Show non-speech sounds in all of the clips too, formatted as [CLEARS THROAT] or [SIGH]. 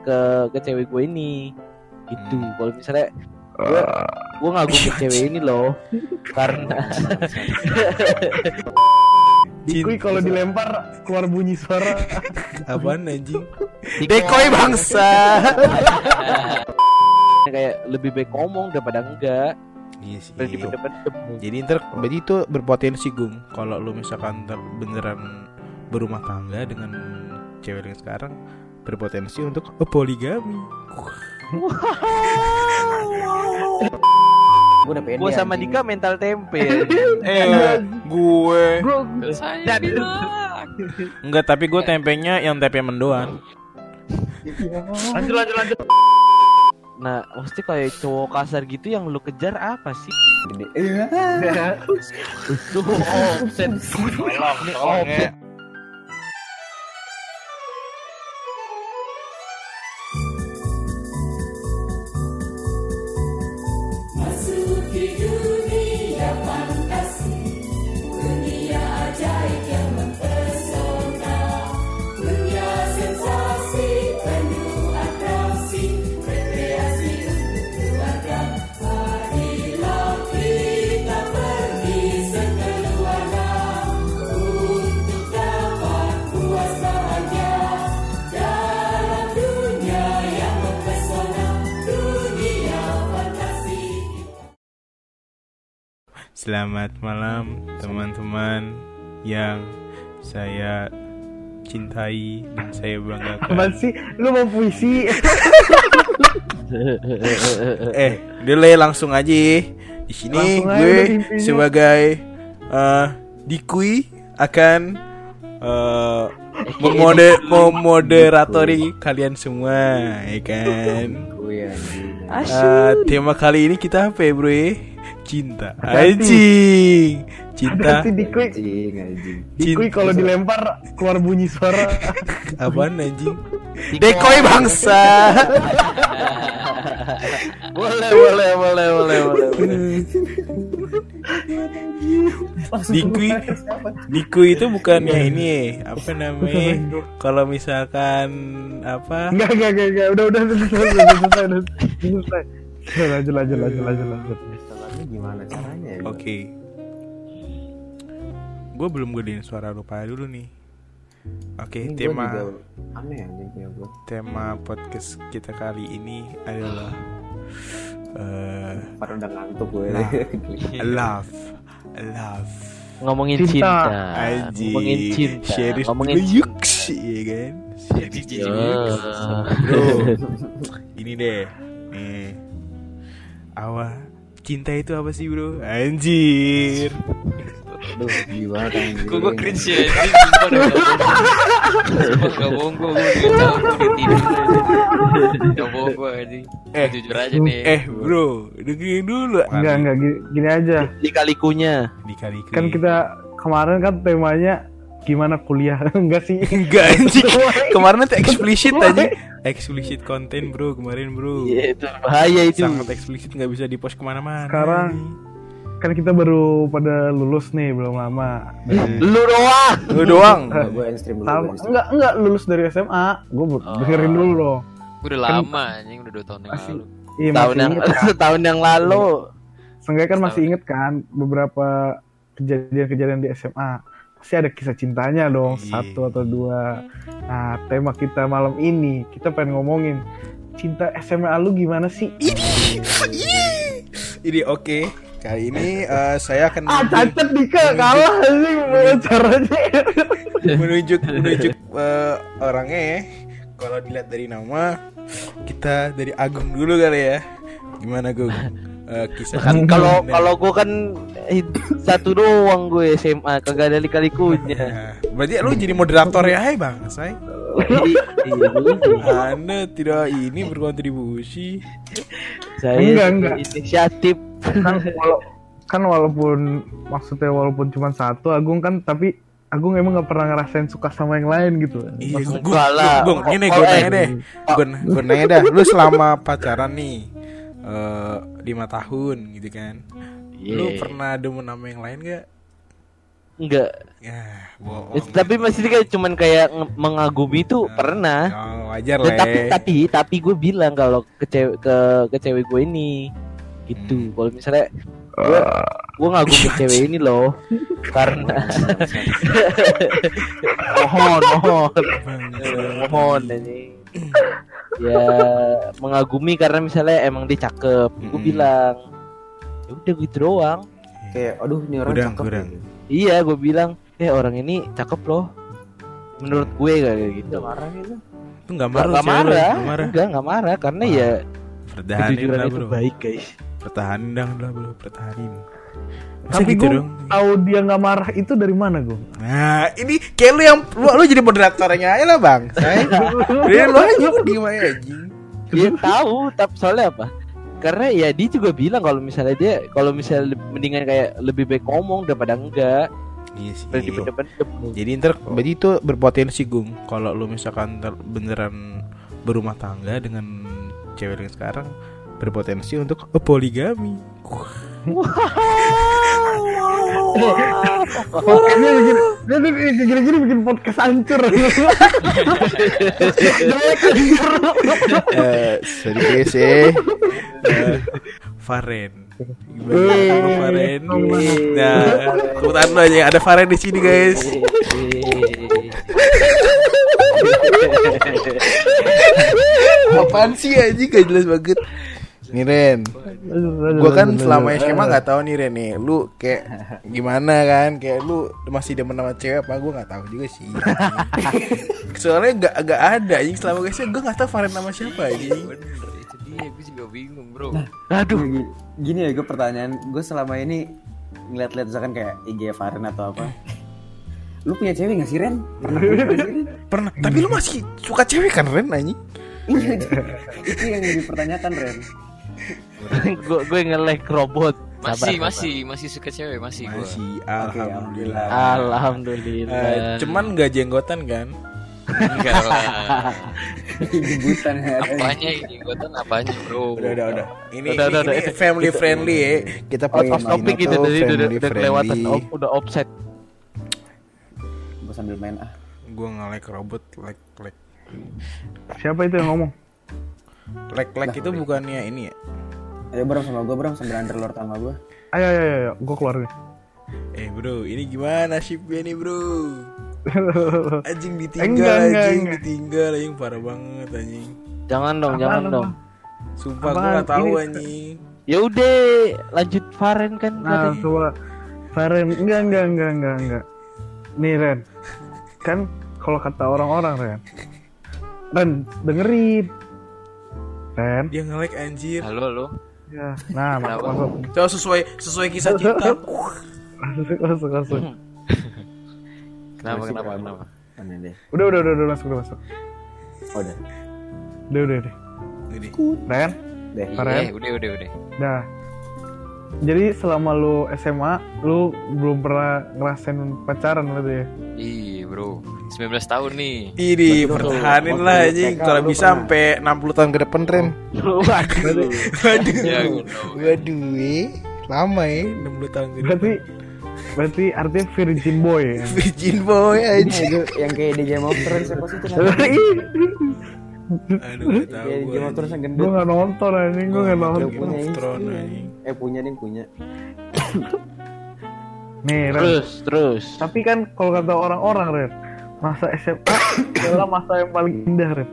ke ke cewek gue ini gitu Hmm. kalau misalnya gue gue ngagumin cewek ini loh karena [LAUGHS] Dikui kalau dilempar keluar bunyi suara. [LAUGHS] Apaan anjing? Dekoy bangsa. [LAUGHS] kayak lebih baik ngomong daripada enggak Iya sih. dipendem-pendem Jadi ntar berarti itu berpotensi gung kalau lu misalkan ntar beneran berumah tangga dengan cewek yang sekarang berpotensi untuk poligami. Gue udah pede. gue sama anjing. Dika mental tempe [LAUGHS] Eh, gue Gue Saya enggak tapi gue tempenya yang tempe mendoan. lanjut lanjut lanjut. nah mesti kayak cowok kasar gitu yang lu kejar apa sih Iya. tuh offset ini offset Selamat malam teman-teman yang saya cintai dan saya Apa banggakan. sih? Lu mau puisi? [LAUGHS] eh, dele langsung aja. Di sini Langsung aja gue sebagai eh Dikui akan eh memode memoderatori kalian semua, ya kan? Eh, tema kali ini kita apa ya, bro? Cinta. Anjing. Cinta. Anjing anjing. Dikui Cinta. kalau dilempar keluar bunyi suara. Apaan anjing? Dekoy bangsa. boleh boleh boleh boleh boleh Dikui Dikui itu bukannya ini ya, apa namanya? Kalau misalkan apa? Enggak enggak enggak enggak. Udah udah udah udah udah udah selesai udah selesai. Udah, Lanjut lanjut lanjut lanjut lanjut. Gimana caranya ya? Oke. Gue belum gedein suara lupa dulu nih. Oke, Ini gua tema aneh anjing punya gue. tema podcast kita kali ini adalah eh Pada udah ngantuk gue. Nah. [LAUGHS] love, love. ngomongin Cinta. cinta, Aji, ngomongin cinta Series ngomongin Yux, iya kan? Cinta. Bro, ini deh. Nih. Awal cinta itu apa sih, Bro? Anjir. Aduh, anjing. Gue gue cringe ya. Ini sumpah udah gak bohong. Sumpah gak bohong gue. Gue udah gue tidur. Gak bohong gue anjing. Eh, Jujur aja nih. Eh, Bro, dengerin dulu. Enggak enggak gini, gini aja. Lika-likunya Dikali Kan kita kemarin kan temanya gimana kuliah [LAUGHS] enggak sih? Enggak anjing. Kemarin tuh eksplisit aja. Eksplisit konten, Bro, kemarin, Bro. Iya itu bahaya itu Sangat eksplisit nggak bisa di-post ke mana-mana. Sekarang kan kita baru pada lulus nih belum lama. Eh, lu doang Lu doang. gue stream dulu. Enggak enggak lulus dari SMA. Gue Oh. dengerin dulu loh. Gue udah lama anjing. Udah 2 tahun yang Masih lalu. Iya tahun yang inget kan. [LAUGHS] setahun yang lalu Seenggaknya kan masih inget kan beberapa kejadian-kejadian di SMA. Pasti ada kisah cintanya dong, Iya. satu atau dua. Nah, tema kita malam ini kita pengen ngomongin cinta SMA lu gimana sih? Ini oke. Kali ini eh, saya akan Ah, cacat Dika kalah sih wawancaranya. menunjuk, menunjuk, eh, orangnya ya. Kalau dilihat dari nama, kita dari Agung dulu kali ya. Gimana Gung? Eh, kisah kan kalau kalau gue kan eh, satu doang gue SMA kagak ada lika-likunya Nah, berarti lu jadi moderator ya, hai bang, say. Iya, iya. Anda tidak ini berkontribusi. saya Enggak, enggak. inisiatif kan walau- kan walaupun maksudnya walaupun cuma satu Agung kan tapi Agung emang nggak pernah ngerasain suka sama yang lain gitu. Iya, Maksud- gue, lah. gue, ini Oh, gue eh. nanya deh, gue, gue nanya dah, lu selama pacaran nih eh, lima tahun gitu kan, lu Iya. pernah demen sama yang lain gak? enggak. Ya, bohong. Eh, tapi masih kayak cuman kayak mengagumi itu pernah. Oh, wajar Ya, lah. tapi tapi tapi gue bilang kalau ke cewek ke ke cewek gue ini gitu. Hmm. Kalau misalnya gue gue ngagumin [LAUGHS] cewek ini loh karena [LAUGHS] mohon mohon Eh, mohon ini [CLEARS THROAT] ya mengagumi karena misalnya emang dia cakep gue Mm-mm. bilang ya udah gitu doang Kayak aduh ini orang Kurang, cakep. kurang. iya gue bilang eh orang ini cakep loh menurut gue kayak gitu marah gitu. Itu enggak Nggak marah, nggak marah, nggak marah. enggak nggak marah karena ya Pertahanin itu Bro. baik guys Pertahanin dong lah, Bro. Pertahanin. Masa Tapi gitu gue dong? tahu dia nggak marah itu dari mana gue? Nah, ini kayak lu yang lu, lu jadi moderatornya aja lah, Bang. Saya. [LAUGHS] Jadi lu aja lu diem aja anjing. dia tahu tapi soalnya apa karena ya dia juga bilang kalau misalnya dia kalau misalnya mendingan kayak lebih baik ngomong daripada enggak Iya sih. daripada dipendem Jadi ntar berarti itu berpotensi Gung Kalau lu misalkan beneran berumah tangga dengan cewek yang sekarang Berpotensi untuk poligami Podcastnya begini, dia tuh gini-gini bikin podcast hancur. Jelek hancur. Eh, guys eh. Eh, Faren Gimana lu Faren Nah Tepuk tangan lu aja. Ada Faren di sini guys. Apaan sih anjing? Gak jelas banget Nih Ren Gue kan selama SMA gak tahu nih Ren nih. Lu kayak gimana kan? Kayak lu masih demen sama cewek apa? Gue gak tahu juga sih. [LAUGHS] Soalnya gak, gak ada anjing. Selama gue SMA gue gak tahu Faren nama siapa anjing. Bener, itu dia, gue juga bingung bro. Aduh. Gini, gini ya gue pertanyaan, gue selama ini ngeliat-liat misalkan kayak IG Faren atau apa. [LAUGHS] Lu punya cewek gak sih Ren? Pernah? Sih? Pernah. Tapi lu masih suka cewek kan Ren anjing? Iya, [LAUGHS] itu yang dipertanyakan Ren. [LAUGHS] gue gue nge-like robot. Masih, Sabar, masih, masih suka cewek, masih gue Masih Alhamdulillah. sabar. alhamdulillah. Eh, Cuman gak jenggotan kan? Enggak lah. [LAUGHS] Jembutan ya. Apanya tuh apanya bro? Udah udah udah. Ini, Udah, ini, udah, udah. ini family friendly ya. Kita out pakai of topic gitu tadi udah, udah kelewatan op, udah offset. Gue sambil main ah. Gue nge-like robot Like like. Siapa itu yang ngomong? Like like itu bukannya ini ya Ayo Bram sama gue Bram sambil underlord sama gue. Ayo ayo ayo, ayo. gue keluar nih. Eh bro ini gimana shipnya nih bro [LAUGHS] Anjing Enggak, ditinggal enggak, anjing enggak. ditinggal anjing parah banget anjing jangan dong Apaan, jangan dong Sumpah gue gak tahu Ini- anjing ya udah lanjut Faren kan Nah, katanya. coba Faren, enggak enggak enggak enggak enggak. Nih Ren, kan kalau kata orang-orang Ren, Ren dengerin. Ren, Dia nge-like anjir Halo, halo ya. Nah, masuk masuk Coba sesuai sesuai kisah cinta [LAUGHS] masuk masuk masuk. Kenapa, kenapa, kenapa Mana deh? Udah udah udah udah masuk udah masuk. Oh, udah. Udah udah udah. Gini. Ren, Deh. Faren. Iya, udah, udah, udah Nah, jadi selama lu SMA, lu belum pernah ngerasain pacaran berarti ya? Iya bro 19 tahun nih Ini pertahanin lah anjing TK Kalau bisa sampai 60 tahun ke depan Ren Waduh. Waduh Ya, gue tahu. Waduh eh. Lama ya 60 tahun ke depan Berarti berarti artinya virgin boy ya? Virgin boy Ini anjing itu yang kayak di Game of Thrones siapa sih? Aduh gak tau gue Game of Thrones yang gue gendut. nggak nonton anjing, gue nggak nonton. Game of Thrones anjing Eh punya nih punya. Nih, Ren. terus terus Tapi kan kalau kata orang-orang Ren, masa SMA [COUGHS] adalah masa yang paling indah Ren.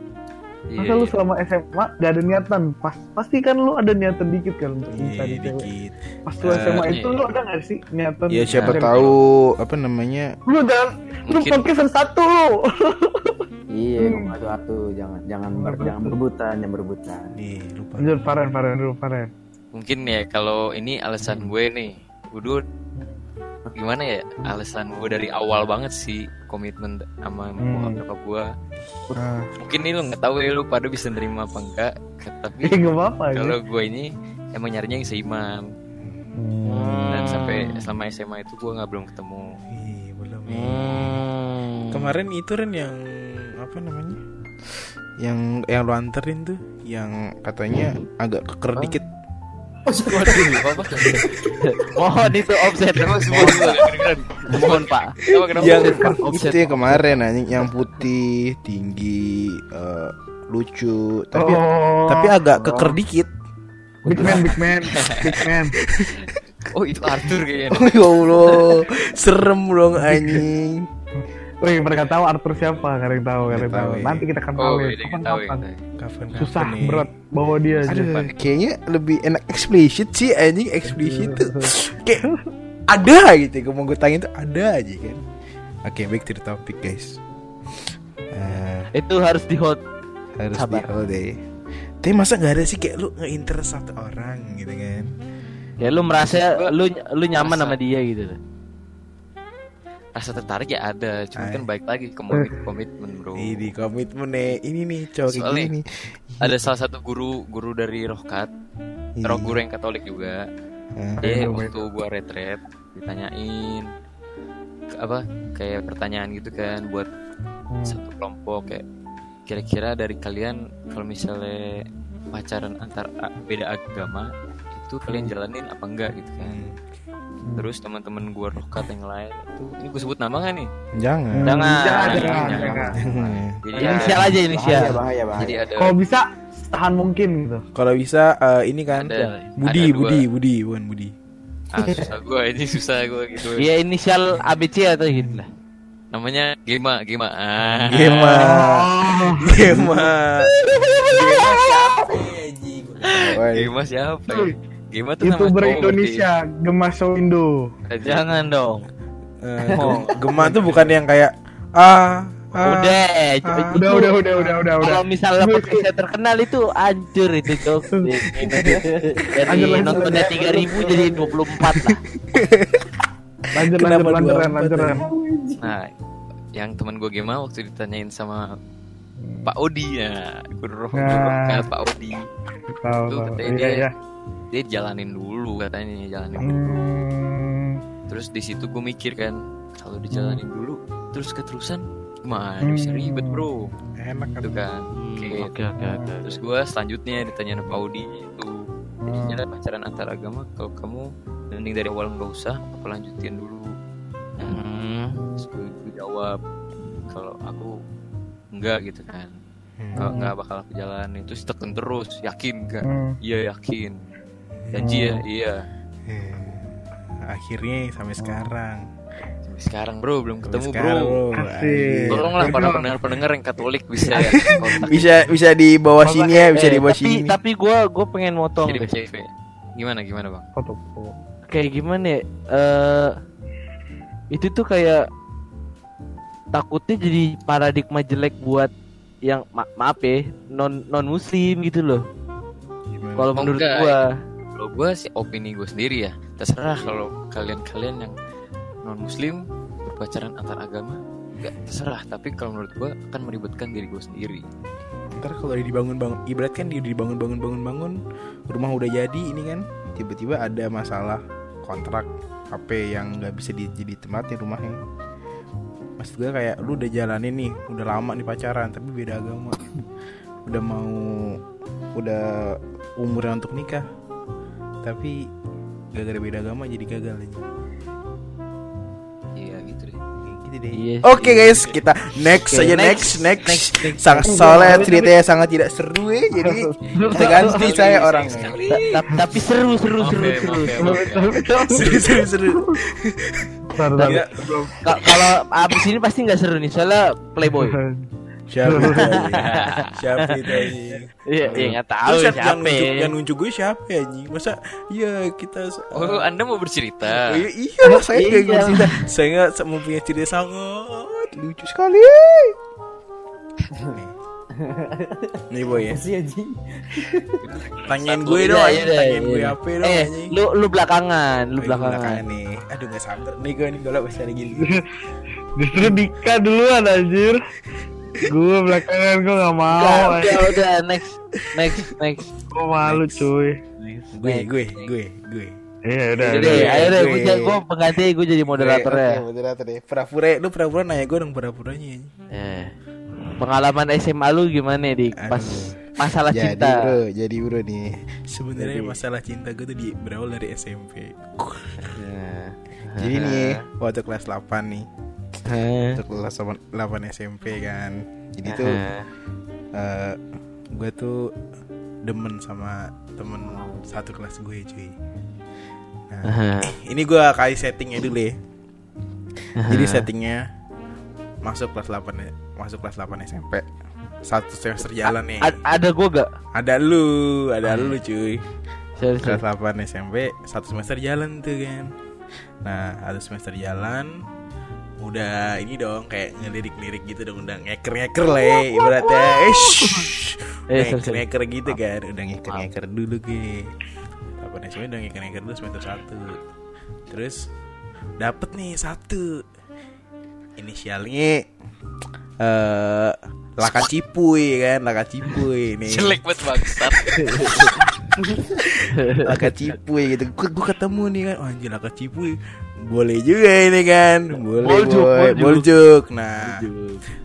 Iya, Masa lu iya. selama SMA gak ada niatan? Pas, pasti kan lu ada niatan dikit kan untuk Iya mencari cewek. dikit Pas lu Eh, SMA itu iya. lu ada gak sih niatan? Ya siapa mencari tahu Apa namanya cewek? Lu jangan, lu Mungkin- podcast satu lu. Iya, atu atu jangan jangan ber, jangan berebutan, jangan berebutan. Nih lupa Lanjut Faren, Faren dulu Faren. Mungkin ya kalau ini alasan gue nih Udah Gimana ya Alasan gue dari awal banget sih Komitmen sama Hmm. bokap gue Nah, Mungkin nih lu gak tahu ya lu pada bisa nerima apa enggak Tapi [LAUGHS] apa-apa ya. kalau gue ini Emang nyarinya yang seiman Hmm. Dan sampai selama SMA itu gue gak belum ketemu Ih, belum ya. Hmm. Kemarin itu Ren yang Apa namanya Yang yang lu anterin tuh Yang katanya agak keker dikit Waduh, apa Mohon itu offset. Mohon Pak. Yang Offset. itu yang kemarin anjing yang putih tinggi eh, lucu tapi Oh. tapi agak keker dikit Big man, big man, big man. Oh itu Arthur kayaknya. oh ya allah serem dong anjing Wih, mereka tahu Arthur siapa, kalian tahu, kalian Nggak tahu. tahu, ya. Nanti kita akan tahu. Oh, ya. Kapan kapan? kapan Susah nih? berat bawa dia aja. Aduh, kayaknya lebih enak eksplisit sih anjing eksplisit tuh kayak ada gitu gue mau gue tanya tuh ada aja kan oke back to the topic guys Eh, Itu harus di hot. harus Sabar. di hold deh tapi masa nggak ada sih kayak lu nge-interest satu orang gitu kan Ya lu merasa lu lu nyaman sama dia gitu loh. Rasa tertarik ya ada, cuma kan baik lagi ke komit komitmen bro. ini komitmen nih ini nih cowok Soalnya- gini nih Ada salah satu guru guru dari Rohkat, Iya. roh guru yang Katolik juga. Eh, Dia Iya, waktu gua retret ditanyain ke- apa kayak pertanyaan gitu kan buat Hmm. satu kelompok kayak kira-kira dari kalian kalau misalnya pacaran antar beda agama itu kalian jalanin apa enggak gitu kan terus teman-teman gua rokat yang lain itu ini gue sebut nama gak nih jangan Jangan. Jangan, Jangan, jangan, jangan. jangan. jadi Inisial aja inisial. Bahaya, bahaya, bahaya. jadi ada Kalau bisa tahan mungkin gitu. kalau bisa eh, ini kan ada Budi ada. Budi Budi bukan Budi ah, susah gue ini susah gue gitu Iya inisial ABC atau gitu lah. namanya Gema Gema ah Gema Gema Gema siapa ya? Gema tuh nama Youtuber cowok Indonesia, Gemas Indo. berarti. Jangan dong. eh, Gema tuh bukan yang kayak ah, ah Udah, ah. itu- Udah, udah, udah, udah, udah, udah. Kalau misalnya [LAUGHS] podcastnya terkenal itu hancur itu cok. [LAUGHS] Dari Lanjut, lanjut, nontonnya lanjut. tiga ribu jadi 24 lah. Lanjut, Kenapa lanjut, lanjut, dua empat lanjut, ya? Ren. Nah, yang teman gue Gema waktu ditanyain sama Pak Odi ya, guru Nah. guru rohkat Pak Odi, Tahu, tahu. katanya Iya, dia- iya. Dia jalanin dulu katanya jalanin dulu. Hmm. Terus di situ gue mikir kan, kalau dijalanin dulu, terus keterusan gimana Hmm. bisa ribet bro, enak kan gitu kan. Oke. Oke oke oke. Terus gue selanjutnya ditanya sama Pak Odi itu, jadinya pacaran antar agama kalau kamu mending dari awal nggak usah, apa lanjutin dulu. Nah, Hmm. terus gue, gue jawab kalau aku enggak gitu kan nggak nggak bakal aku jalanin terus tekan terus yakin gak Hmm. iya yakin janji ya iya Eh, akhirnya sampai sekarang sampai sekarang bro belum Sampai ketemu sekarang, bro bro. Tolonglah para Bro. pendengar pendengar yang Katolik bisa ya [LAUGHS] bisa bisa di bawah sini ya bisa Eh, di bawah tapi, sini Tapi gue gue pengen motong jadi deh. Gimana gimana bang. Kayak gimana ya? Eh itu tuh kayak takutnya jadi paradigma jelek buat yang ma- maaf ya non non muslim gitu loh. Kalau Oh, menurut enggak. gua kalau gue sih opini gue sendiri ya terserah kalau kalian-kalian yang non muslim berpacaran antar agama enggak terserah. Tapi kalau menurut gue akan meribetkan diri gue sendiri. Ntar kalau dibangun bangun ibarat kan dia dibangun bangun bangun bangun rumah udah jadi ini kan tiba-tiba ada masalah kontrak HP yang nggak bisa di, jadi tempatin rumahnya. Maksud gue kayak lu udah jalanin nih udah lama nih pacaran tapi beda agama. Udah mau udah umurnya untuk nikah tapi gara-gara beda agama jadi gagal aja iya gitu deh gitu deh Iya Oke sih. guys, kita next Oke, aja next, next next. next, next. Sangat soalnya ceritanya sangat tidak seru ya, jadi [LAUGHS] kita ganti saya ta- tapi seru seru [LAUGHS] seru seru. Seru seru seru. Kalau abis ini pasti nggak seru nih soalnya playboy. [LAUGHS] Siapa itu? Siapa itu? anjing? Iya, iya nggak tahu Terus yang- yang siapa. nunjuk, ya. yang nunjuk gue siapa ya anjing? Masa iya kita oh anda mau bercerita iya, iya lah, saya Iya. kayak cerita. Saya nggak mempunyai cerita sangat lucu sekali. [LAUGHS] Nih. Boy ya. sih anjing Tanyain gue Iya, dong, iya, iya, tanyain iya. gue apa dong Eh, anjing. lu lu belakangan, lu belakangan. nih. Aduh gak sabar nih gue nih kalau bisa lagi. [LAUGHS] Justru Dika duluan anjir. Gue belakangan gue gak mau. Udah, anjir. udah, udah, next, next, next. Gue malu cuy. gue, gue, gue, gue. Iya udah. Jadi, udah. ayo deh, gue. gue gue pengganti, gue jadi moderatornya. Oke, moderator deh. Pura-pura, lu pura-pura nanya gue dong pura-puranya. Eh, pengalaman SMA lu gimana dik? Pas masalah Jadi cinta. bro, jadi bro nih. sebenarnya masalah cinta gue tuh di berawal dari SMP Ya. jadi nih waktu kelas 8 nih Waktu kelas 8 SMP kan. Jadi tuh Hah. eh gue tuh demen sama temen satu kelas gue cuy. Nah, ini gue kasih settingnya dulu ya. Jadi settingnya masuk kelas 8 ya masuk kelas 8 SMP satu semester jalan nih. A- ada gua gak? ada lu ada lu cuy. Sorry, kelas sorry. 8 SMP satu semester jalan tuh kan. Nah satu semester jalan udah ini dong kayak ngelirik-lirik gitu dong udah ngeker-ngeker lah ya ibaratnya. Eh. Eh, ngeker-ngeker gitu kan udah ngeker-ngeker dulu gue 8 SMP udah ngeker-ngeker dulu semester 1 terus dapet nih satu inisialnya eh laka cipuy kan laka cipuy [LAUGHS] nih. Jelek banget bangsat. [LAUGHS] laka cipuy gitu. Gue ketemu nih kan oh, anjir laka cipuy boleh juga ini kan boleh Boljuk, boy boljuk. boljuk nah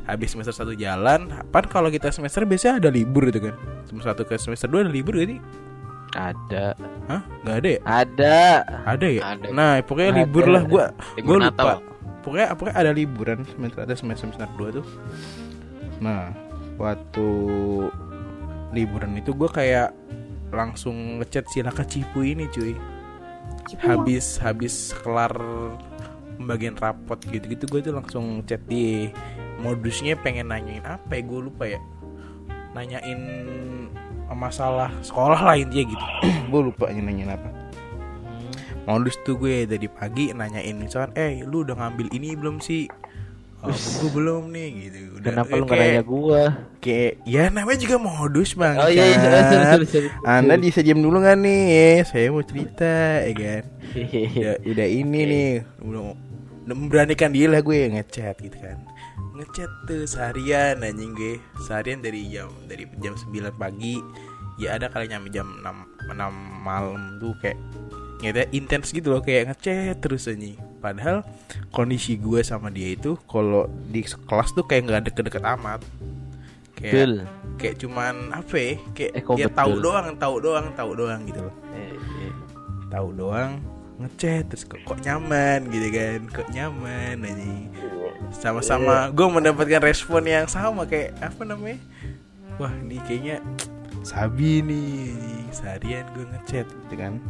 habis semester satu jalan kan kalau kita semester biasanya ada libur gitu kan semester satu ke semester dua ada libur gak sih Ada. Hah? Nggak ada ya? Ada. Ada ya? Ada. Nah, pokoknya Ada. libur lah gua. Libur Gua lupa. Natal. Pokoknya pokoknya ada liburan semester ada semester semester 2 tuh. Nah, waktu liburan itu gua kayak langsung ngechat si Laka Cipu ini cuy. Habis habis kelar pembagian rapot gitu-gitu gue tuh langsung chat di modusnya pengen nanyain apa ya gue lupa ya. Nanyain masalah sekolah lah intinya gitu. [CLEARS THROAT] Gue lupa nanyain apa. Modus tuh gue dari pagi nanyain misalkan eh lu udah ngambil ini belum sih oh, gue belum nih gitu. Udah Kenapa eh, lu kayak- nanya gua? kayak ya namanya juga modus bang. Oh iya, iya, [LAUGHS] sorry, sorry, sorry. anda bisa diam dulu nggak nih? Saya mau cerita ya kan? Hehehe. udah, udah ini nih udah, udah memberanikan diri lah gue ngechat gitu kan. Ngechat tuh seharian anjing gue. Seharian dari jam dari jam 9 pagi. Ya ada kali nyampe jam 6, 6 malam tuh kayak gitu intens gitu loh kayak ngechat terus anjing padahal kondisi gue sama dia itu kalau di kelas tuh kayak nggak deket-deket amat. Kayak Betul. kayak cuman apa ya kayak Eh, kok ya tahu doang tahu doang tahu doang gitu loh. Eh, eh. tahu doang ngechat terus kok, kok nyaman gitu kan kok nyaman aja. Sama-sama gue mendapatkan respon yang sama kayak apa namanya? Wah ini kayaknya sabi nih seharian gue ngechat gitu kan.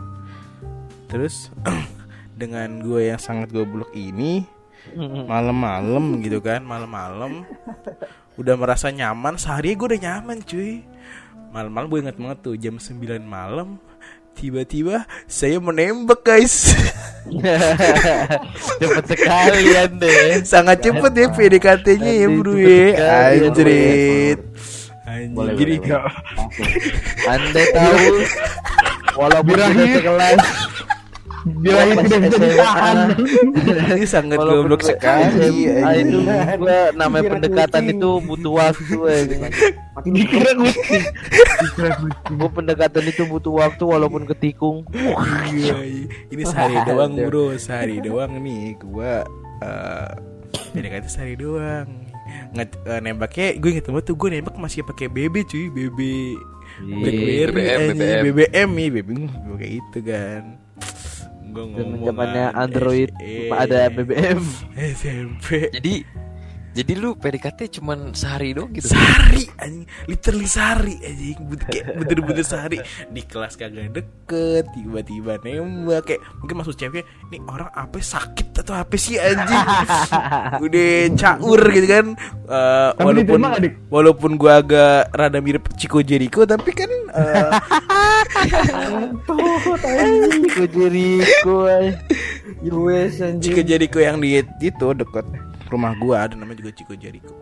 Terus [CLEARS THROAT] dengan gue yang sangat goblok ini malam-malam gitu kan malam-malam udah merasa nyaman sehari gue udah nyaman cuy. Malam-malam gue inget banget tuh jam 9 malam tiba-tiba saya menembak guys. [LAUGHS] Cepet sekali anda sangat cepet ya PDKT-nya ya bro ya. ya, anjrit. Boleh, jadi boleh, boleh. Anda tahu [LAUGHS] Walaupun Birahi. kita sekelas Birahi tidak bisa ditahan. ini sangat goblok sekali Ah, itu gua namanya pendekatan itu butuh waktu. Makin Dikira kucing. Kucing. Gua pendekatan itu butuh waktu walaupun ketikung. Iya, iya. ini sehari doang bro sehari doang nih gua eh PDKT sehari doang nggak eh, nembaknya gue inget banget tuh gue nembak masih pakai BB cuy BB BlackBerry BBM. BBM. BBM nih BBM gue kayak itu kan gue ngomong Zamannya kan, Android eh, ada BBM. SMP Jadi jadi lu PDKT cuman sehari doang gitu. sehari anjing. Literally sehari anjing. Kayak bener-bener sehari. Di kelas kagak deket tiba-tiba nembak. Kayak mungkin maksud ceweknya ini orang apa sakit atau apa sih anjing? [LAUGHS] Udah caur gitu kan. Eh, Tapi walaupun walaupun gua agak rada mirip Chico Jericho tapi kan eh, Gua [LAUGHS] Jericho. [LAUGHS] Chico Jericho yang di itu deket rumah gua ada namanya juga Chico Jericho.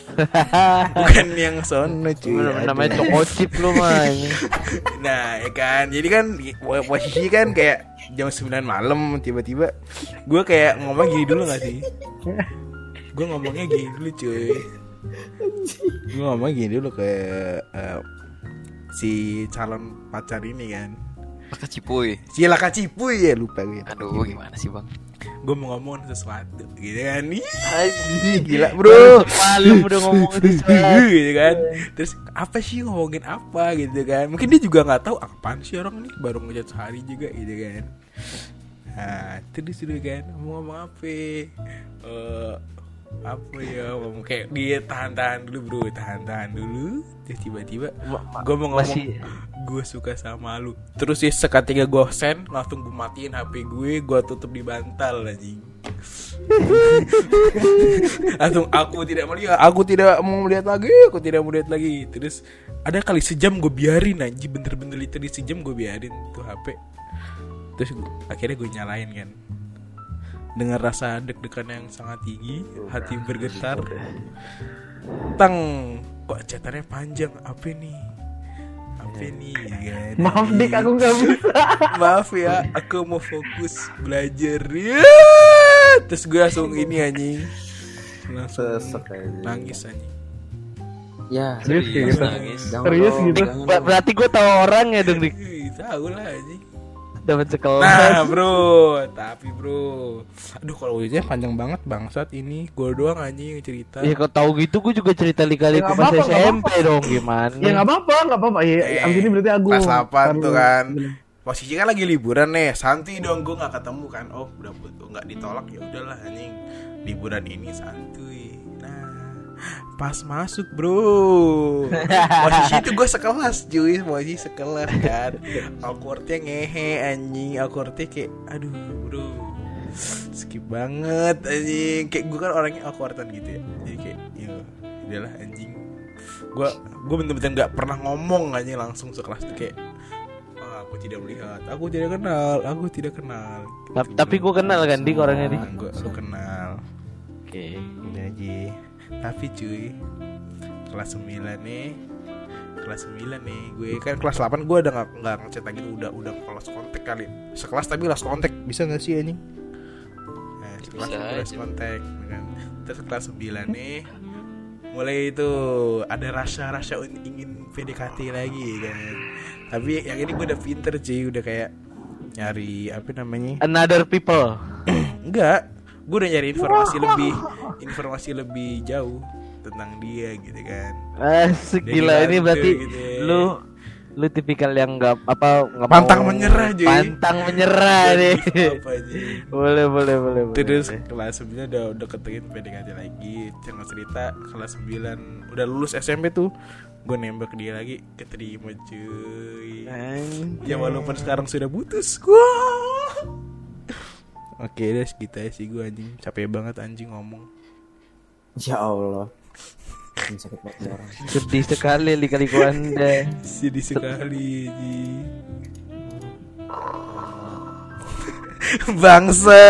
[LAUGHS] Bukan yang sono cuy. Namanya Choco Chip lu mah. [LAUGHS] Nah ya kan. Jadi kan po- Posisi kan kayak Jam 9 malam Tiba-tiba Gue kayak ngomong gini dulu gak sih? Gue ngomongnya gini dulu cuy. Gue ngomong gini dulu ke eh, Si calon pacar ini kan Maka cipuy. Si Laka Cipuy ya lupa gue. Aduh gimana sih bang? gue mau ngomong sesuatu gitu kan? Ih, Anjing. gila bro. Malam udah ngomong itu [LAUGHS] gitu kan? Terus apa sih ngomongin apa gitu kan? Mungkin dia juga nggak tahu apaan sih orang nih baru ngechat sehari juga gitu kan? Nah terus dulu kan mau ngomong apa? Eh, apa ya ngomong kayak dia tahan-tahan dulu bro. Tahan-tahan dulu. Terus tiba-tiba gue mau ngomong Masih- gue suka sama lu. Terus ya seketika gue send langsung gue matiin hp gue gue tutup di bantal anjing. [LAUGHS] Langsung aku tidak melihat aku tidak mau melihat lagi aku tidak mau lihat lagi. Terus ada kali sejam gue biarin anjing. Bener-bener literally sejam gue biarin tuh hp terus gua- akhirnya gue nyalain kan dengan rasa deg-degan yang sangat tinggi hati bergetar. Tang kok catatannya panjang? Apa nih? Apa nih? Kan Maaf dik aku nggak [LAUGHS] bisa. maaf ya aku mau fokus belajar. Ya. Terus gue langsung ini anjing. Langsung Sesek aja. nangis anjing. Ya, Serius kayak gitu. nangis. Serius gitu? Ber-. Berarti gue tahu orang ya dong dik tahu lah anjing dapat sekelas. nah bro. Tapi bro. Aduh kalau ujian panjang banget bangsat ini. Gue doang anjing yang cerita. Ya kau tahu gitu gue juga cerita kali-kali Ya, pas SMP dong gimana? Ya nggak apa-apa, nggak apa-apa. Ya, Eh, abis ini berarti aku. kelas 8 tuh kan. posisi kan lagi liburan nih. Santuy dong gue nggak ketemu kan. Oh udah butuh nggak ditolak? Ya udahlah anjing. Liburan ini santuy pas masuk bro. [LAUGHS] Posisi itu gue sekelas cuy. Posisi sekelas kan. Awkwardnya ngehe anjing. Awkwardnya kayak aduh bro. Skip banget anjing. Kayak gue kan orangnya awkwardan gitu ya. Jadi kayak ya udahlah anjing. Gue gue bener-bener nggak pernah ngomong aja langsung sekelas tuh kayak "Ah, aku tidak melihat. Aku tidak kenal. Aku tidak kenal. Tapi, tapi gue kenal kan dik orangnya dik. gue kenal. Oke. aja tapi cuy kelas 9 nih kelas 9 nih gue kan kelas 8 gue udah nggak nggak ngechat lagi udah udah kelas kontak kali. Sekelas tapi kelas kontak bisa nggak sih anjing? Nah, sekelas kelas kontak ya kan. terus kelas 9 nih mulai itu ada rasa-rasa ingin PDKT lagi kan? Tapi yang ini gue udah pinter cuy udah kayak nyari apa namanya? Another people. Enggak, gue udah nyari informasi [LAUGHS] lebih informasi lebih jauh tentang dia gitu kan. Asik Jadi gila ini berarti gitu ya. lu lu tipikal yang nggak apa nggak mau Pantang menyerah, Joy. pantang menyerah [LAUGHS] nih Apa boleh boleh boleh boleh Terus boleh. kelas 9 udah udah ketekin PDKT lagi. Cerita cerita kelas 9 udah lulus SMP tuh. Gue nembak dia lagi keterima cuy. Ya walaupun sekarang sudah putus gua. Oke deh segitu aja sih gue anjing Capek banget anjing ngomong Ya Allah. Ini sakit banget orang. sedih sekali lika-liku anda [LAUGHS] Sedih sekali anjing [LAUGHS] Bangsa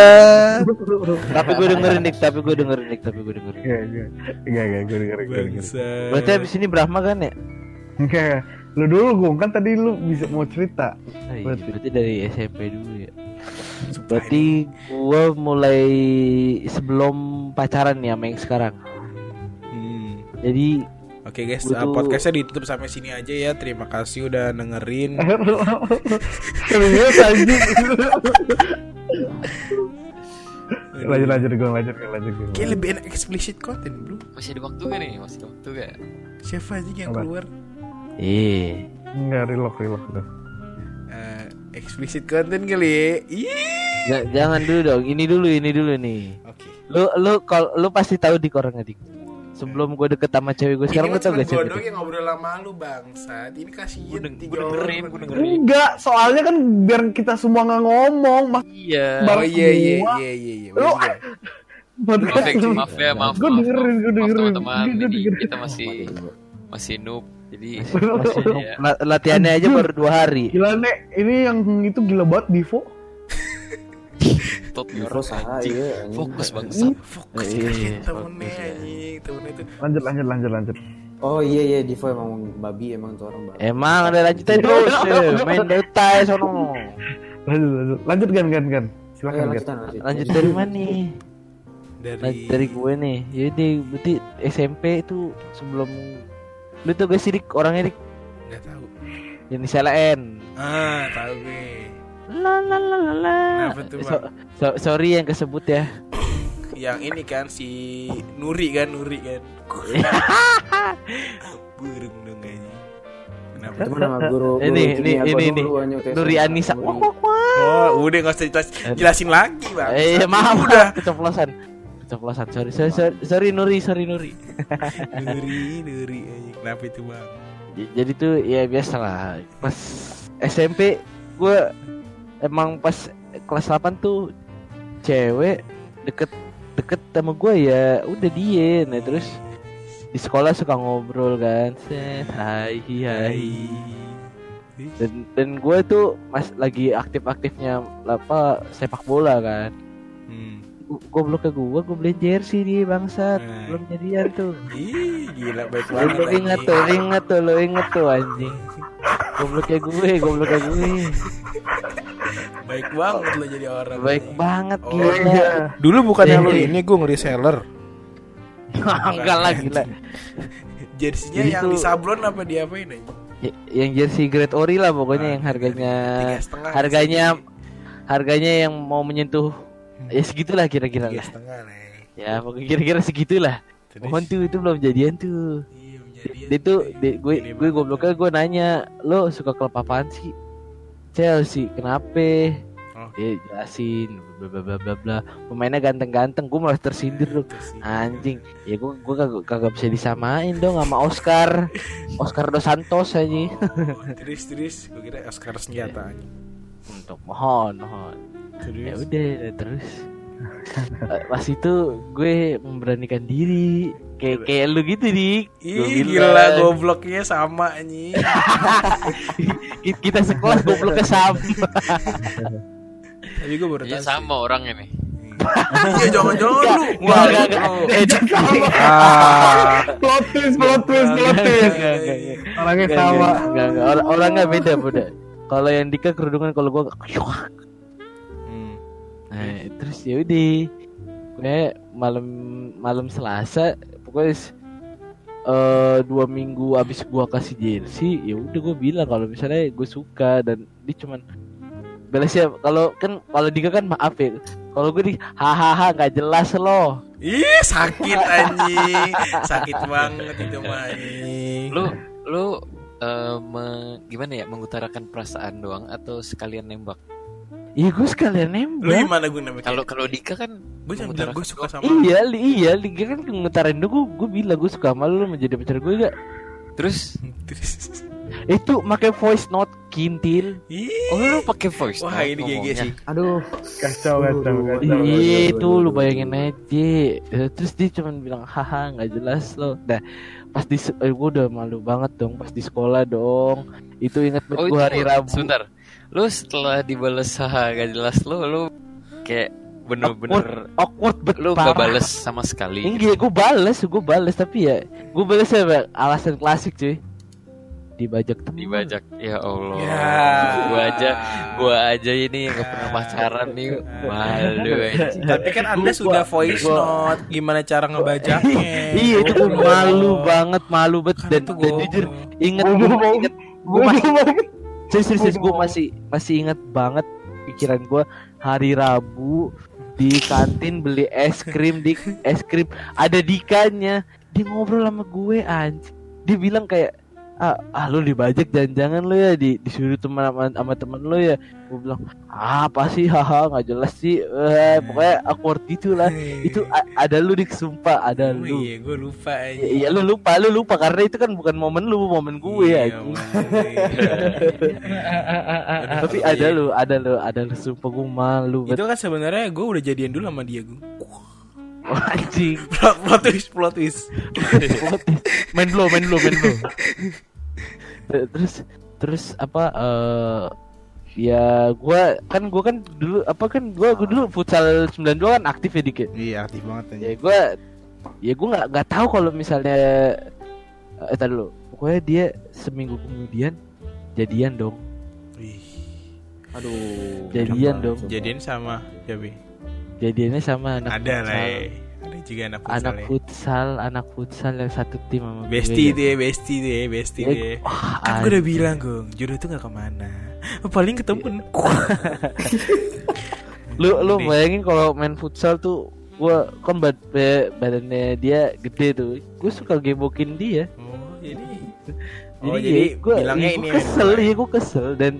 tapi gue dengerin dik tapi gue dengerin dik tapi gue dengerin Enggak, enggak. Enggak, enggak, gue denger, gue denger. Bangsa berarti abis ini Brahma kan ya Enggak, lu dulu gue kan tadi lu bisa mau cerita. Iya, Berarti. berarti dari SMP dulu ya berarti gue mulai sebelum pacaran ya yang sekarang Hmm. jadi Oke guys, Gua uh, tuh- podcastnya ditutup sampai sini aja ya. Terima kasih udah dengerin. [LAUGHS] Lanjut lanjut gue lanjut gue lanjut gue. Kayak lebih enak explicit content bro. Masih ada waktu gak nih? Masih ada waktu gak? Siapa aja yang Apa? keluar? eh Enggak relock relock tuh. Explicit content kali ya. Jangan dulu dong ini dulu ini dulu nih Oke. lu lu kalau lu pasti tahu di orangnya dik sebelum gue deket sama cewek gue sekarang gue tau cuma gak gue doang Dik? yang ngobrol lama lu bangsat. Ini kasihan Gue deng- gue dengerin, gue dengerin. Enggak, soalnya kan biar kita semua nggak ngomong, mas. Iya. Oh iya iya iya iya. iya. Lu- Iya. Maaf ya, maaf ya, maaf. Gue maaf, dengerin, maaf. gue Maaf, dengerin. teman-teman. Gue Jadi dengerin. kita masih masih noob. Jadi Masih la- latihannya aja baru dua hari Gila nek, ini yang itu gila banget Divo. tot Info saha iya. Fokus bangsat. Fokus Iya, iya, temennya fokus, ya. anjing. Temennya itu. Lanjut lanjut lanjut lanjut. Oh iya iya Divo emang babi emang tuh orang babi. emang ada lanjutan terus [LAUGHS] main Dota ya sono Lanjut lanjut. Lanjut kan kan kan. Silakan kan. lanjut. lanjut dari [LAUGHS] mana nih Dari lanjut dari gue nih jadi berarti SMP itu sebelum lu tuh gak sih Dik orangnya Dik Nggak tahu. yang N Ah, tahu gue. la la la la la. Kenapa tuh, So- so- sorry yang kesebut ya. Yang ini kan si Nuri kan, Nuri kan. [LAUGHS] Burung dong kayaknya. Kenapa? Nama guru, guru Ini ini gua ini waktu Nuri SMA. Anissa. Nuri. Wah, wah, wah. Oh, udah nggak usah jelas- jelasin lagi, Bang. Eh, maaf, Udah. keceplosan. Keceplosan. Sorry, sorry, sorry, sorry Nuri, sorry Nuri. [LAUGHS] Nuri, Nuri. Kenapa itu, Bang? Jadi tuh ya biasa lah. Pas SMP gue emang pas kelas 8 tuh cewek deket deket sama gue ya udah dia nah terus di sekolah suka ngobrol kan set hai hai dan dan gue tuh mas lagi aktif aktifnya apa sepak bola kan Hmm. gue blok ke gue gue beli jersey nih bangsat Hai. belum jadian tuh Ih, gila baik banget. lu inget tuh, lu inget tuh, lu inget tuh anjing. Gobloknya gue, gobloknya gue. Baik banget lo jadi orang. Baik anjing. banget Oh, gila. Dulu bukan yang lu Iya. ini gue nge-reseller. [LAUGHS] Enggak lah gila. Jersinya yang tuh- di sablon apa diapain aja? Y- yang jersey grade ori lah pokoknya Ah, yang harganya harganya harganya yang mau menyentuh ya segitulah kira-kira lah. setengah nih. Ya pokoknya kira-kira segitulah. Terus? Mohon tuh itu belum jadian tuh. Iya, Dia tuh di- gue gue gobloknya gue nanya, "Lo suka klub apaan sih?" Chelsea. Kenapa? Oh. Dia jelasin bla bla bla bla bla. Pemainnya ganteng-ganteng, gue malah tersindir loh. Terus sih. Anjing, ya gue gue kagak, kagak bisa disamain dong sama Oscar, Oscar dos Santos aja. Oh, terus terus gue kira Oscar senjata anjing. Untuk mohon, mohon. Ya Terus. udah, terus Eh, pas itu gue memberanikan diri, kayak kayak lu gitu dik. Ih, gila gobloknya sama anjing. [LAUGHS] ki- Kita sekolah gobloknya sama. Tapi gue baru Iya sama orang ini. Iya, jangan-jangan lu. Enggak, enggak, enggak. Eh, Ah. Plot twist, plot twist, plot twist. Orangnya sama. enggak, enggak, enggak. Orang orangnya beda, beda. Kalau yang Dika kerudungan, kalau gua Hmm. Nah, terus ya udah. Gue malam malam Selasa, pokoknya eh dua minggu abis gua kasih jersey, ya udah gue bilang kalau misalnya gue suka dan dia cuman balas ya kalau kan kalau Dika kan maaf ya kalau gue di hahaha nggak jelas loh Ih, sakit anjing. Sakit banget itu mah. Lu lu me- gimana ya mengutarakan perasaan doang atau sekalian nembak? Iya gue sekalian Lu nembak gimana gue namanya? Kalau kalau Dika kan gue jangan bilang gue suka sama iya li- iya Dika kan ngetarin dulu gue bilang gue suka sama lu menjadi pacar gue gak terus Terus. [LAUGHS] itu pakai voice note kintil Ih. oh lu pakai voice Wah, note ini GG sih. Aduh, Kacau, kacau, kacau. Iya itu lu bayangin aja Eh, Terus dia cuman bilang haha nggak jelas lo Nah pas di eh, gue udah malu banget dong pas di sekolah dong Itu inget Oh gue hari Rabu Sebentar. Lu setelah dibales haha gak jelas lu lu kayak bener-bener Awkward bet lu parah. gak bales sama sekali. Enggak gue bales gue bales Tapi ya gue bales ya alasan klasik cuy Dibajak temen Dibajak ya Allah. Ya. Gua aja gua aja ini yang gak pernah pacaran nih. Malu. Tapi kan Anda sudah voice Gua- note gimana cara ngebajaknya. Iya itu gue Goblok. malu banget Malu banget Kan Dan, itu dan jujur Inget Gua gue mau- inget Gue masih Serius, serius, serius. gue masih masih ingat banget pikiran gue hari Rabu di kantin beli es krim di es krim. Ada dikanya. Dia ngobrol sama gue anjing dia bilang kayak ah, ah lu dibajak jangan-jangan lu ya di disuruh teman sama, sama temen lu ya. Gue bilang ah, apa sih? Haha nggak jelas sih. Eh, pokoknya awkward gitu lah. Itu ada lu di sumpah ada Oh, lu. iya, gue lupa aja. Ya, iya lu lupa lu lupa karena itu kan bukan momen lu momen gue Iya, iya. [LAUGHS] tapi ada lu ada lu ada lu sumpah gue malu Itu kan sebenarnya gue udah jadian dulu sama dia gue. Wah, anjing. [LAUGHS] Plot, plot twist, plot twist. main blow main blow main blow. Terus terus apa eh ya gua kan gua kan dulu apa kan gua, gua dulu futsal 92 kan aktif ya dikit Iya, aktif banget ya gua ya gua nggak nggak tahu kalau misalnya eh tadi dulu. Pokoknya dia seminggu kemudian jadian dong. Aduh. Jadian dong. Jadian sama Jabi. Jadiannya sama anak Ada futsal. ya. Ada juga anak futsal. anak ya. futsal anak futsal yang satu tim sama gue Bestie ya. deh, bestie deh, bestie Ya, deh. wah, Kan gue udah bilang, Gung, jodoh tuh gak ke mana. paling ketemu [LAUGHS] lu lu Gede. bayangin kalau main futsal tuh gua kan bad, ba- badannya dia gede tuh gue suka gebokin dia oh jadi jadi, oh ya, jadi gua, bilangnya ya, ini gua kesel ya gue kesel dan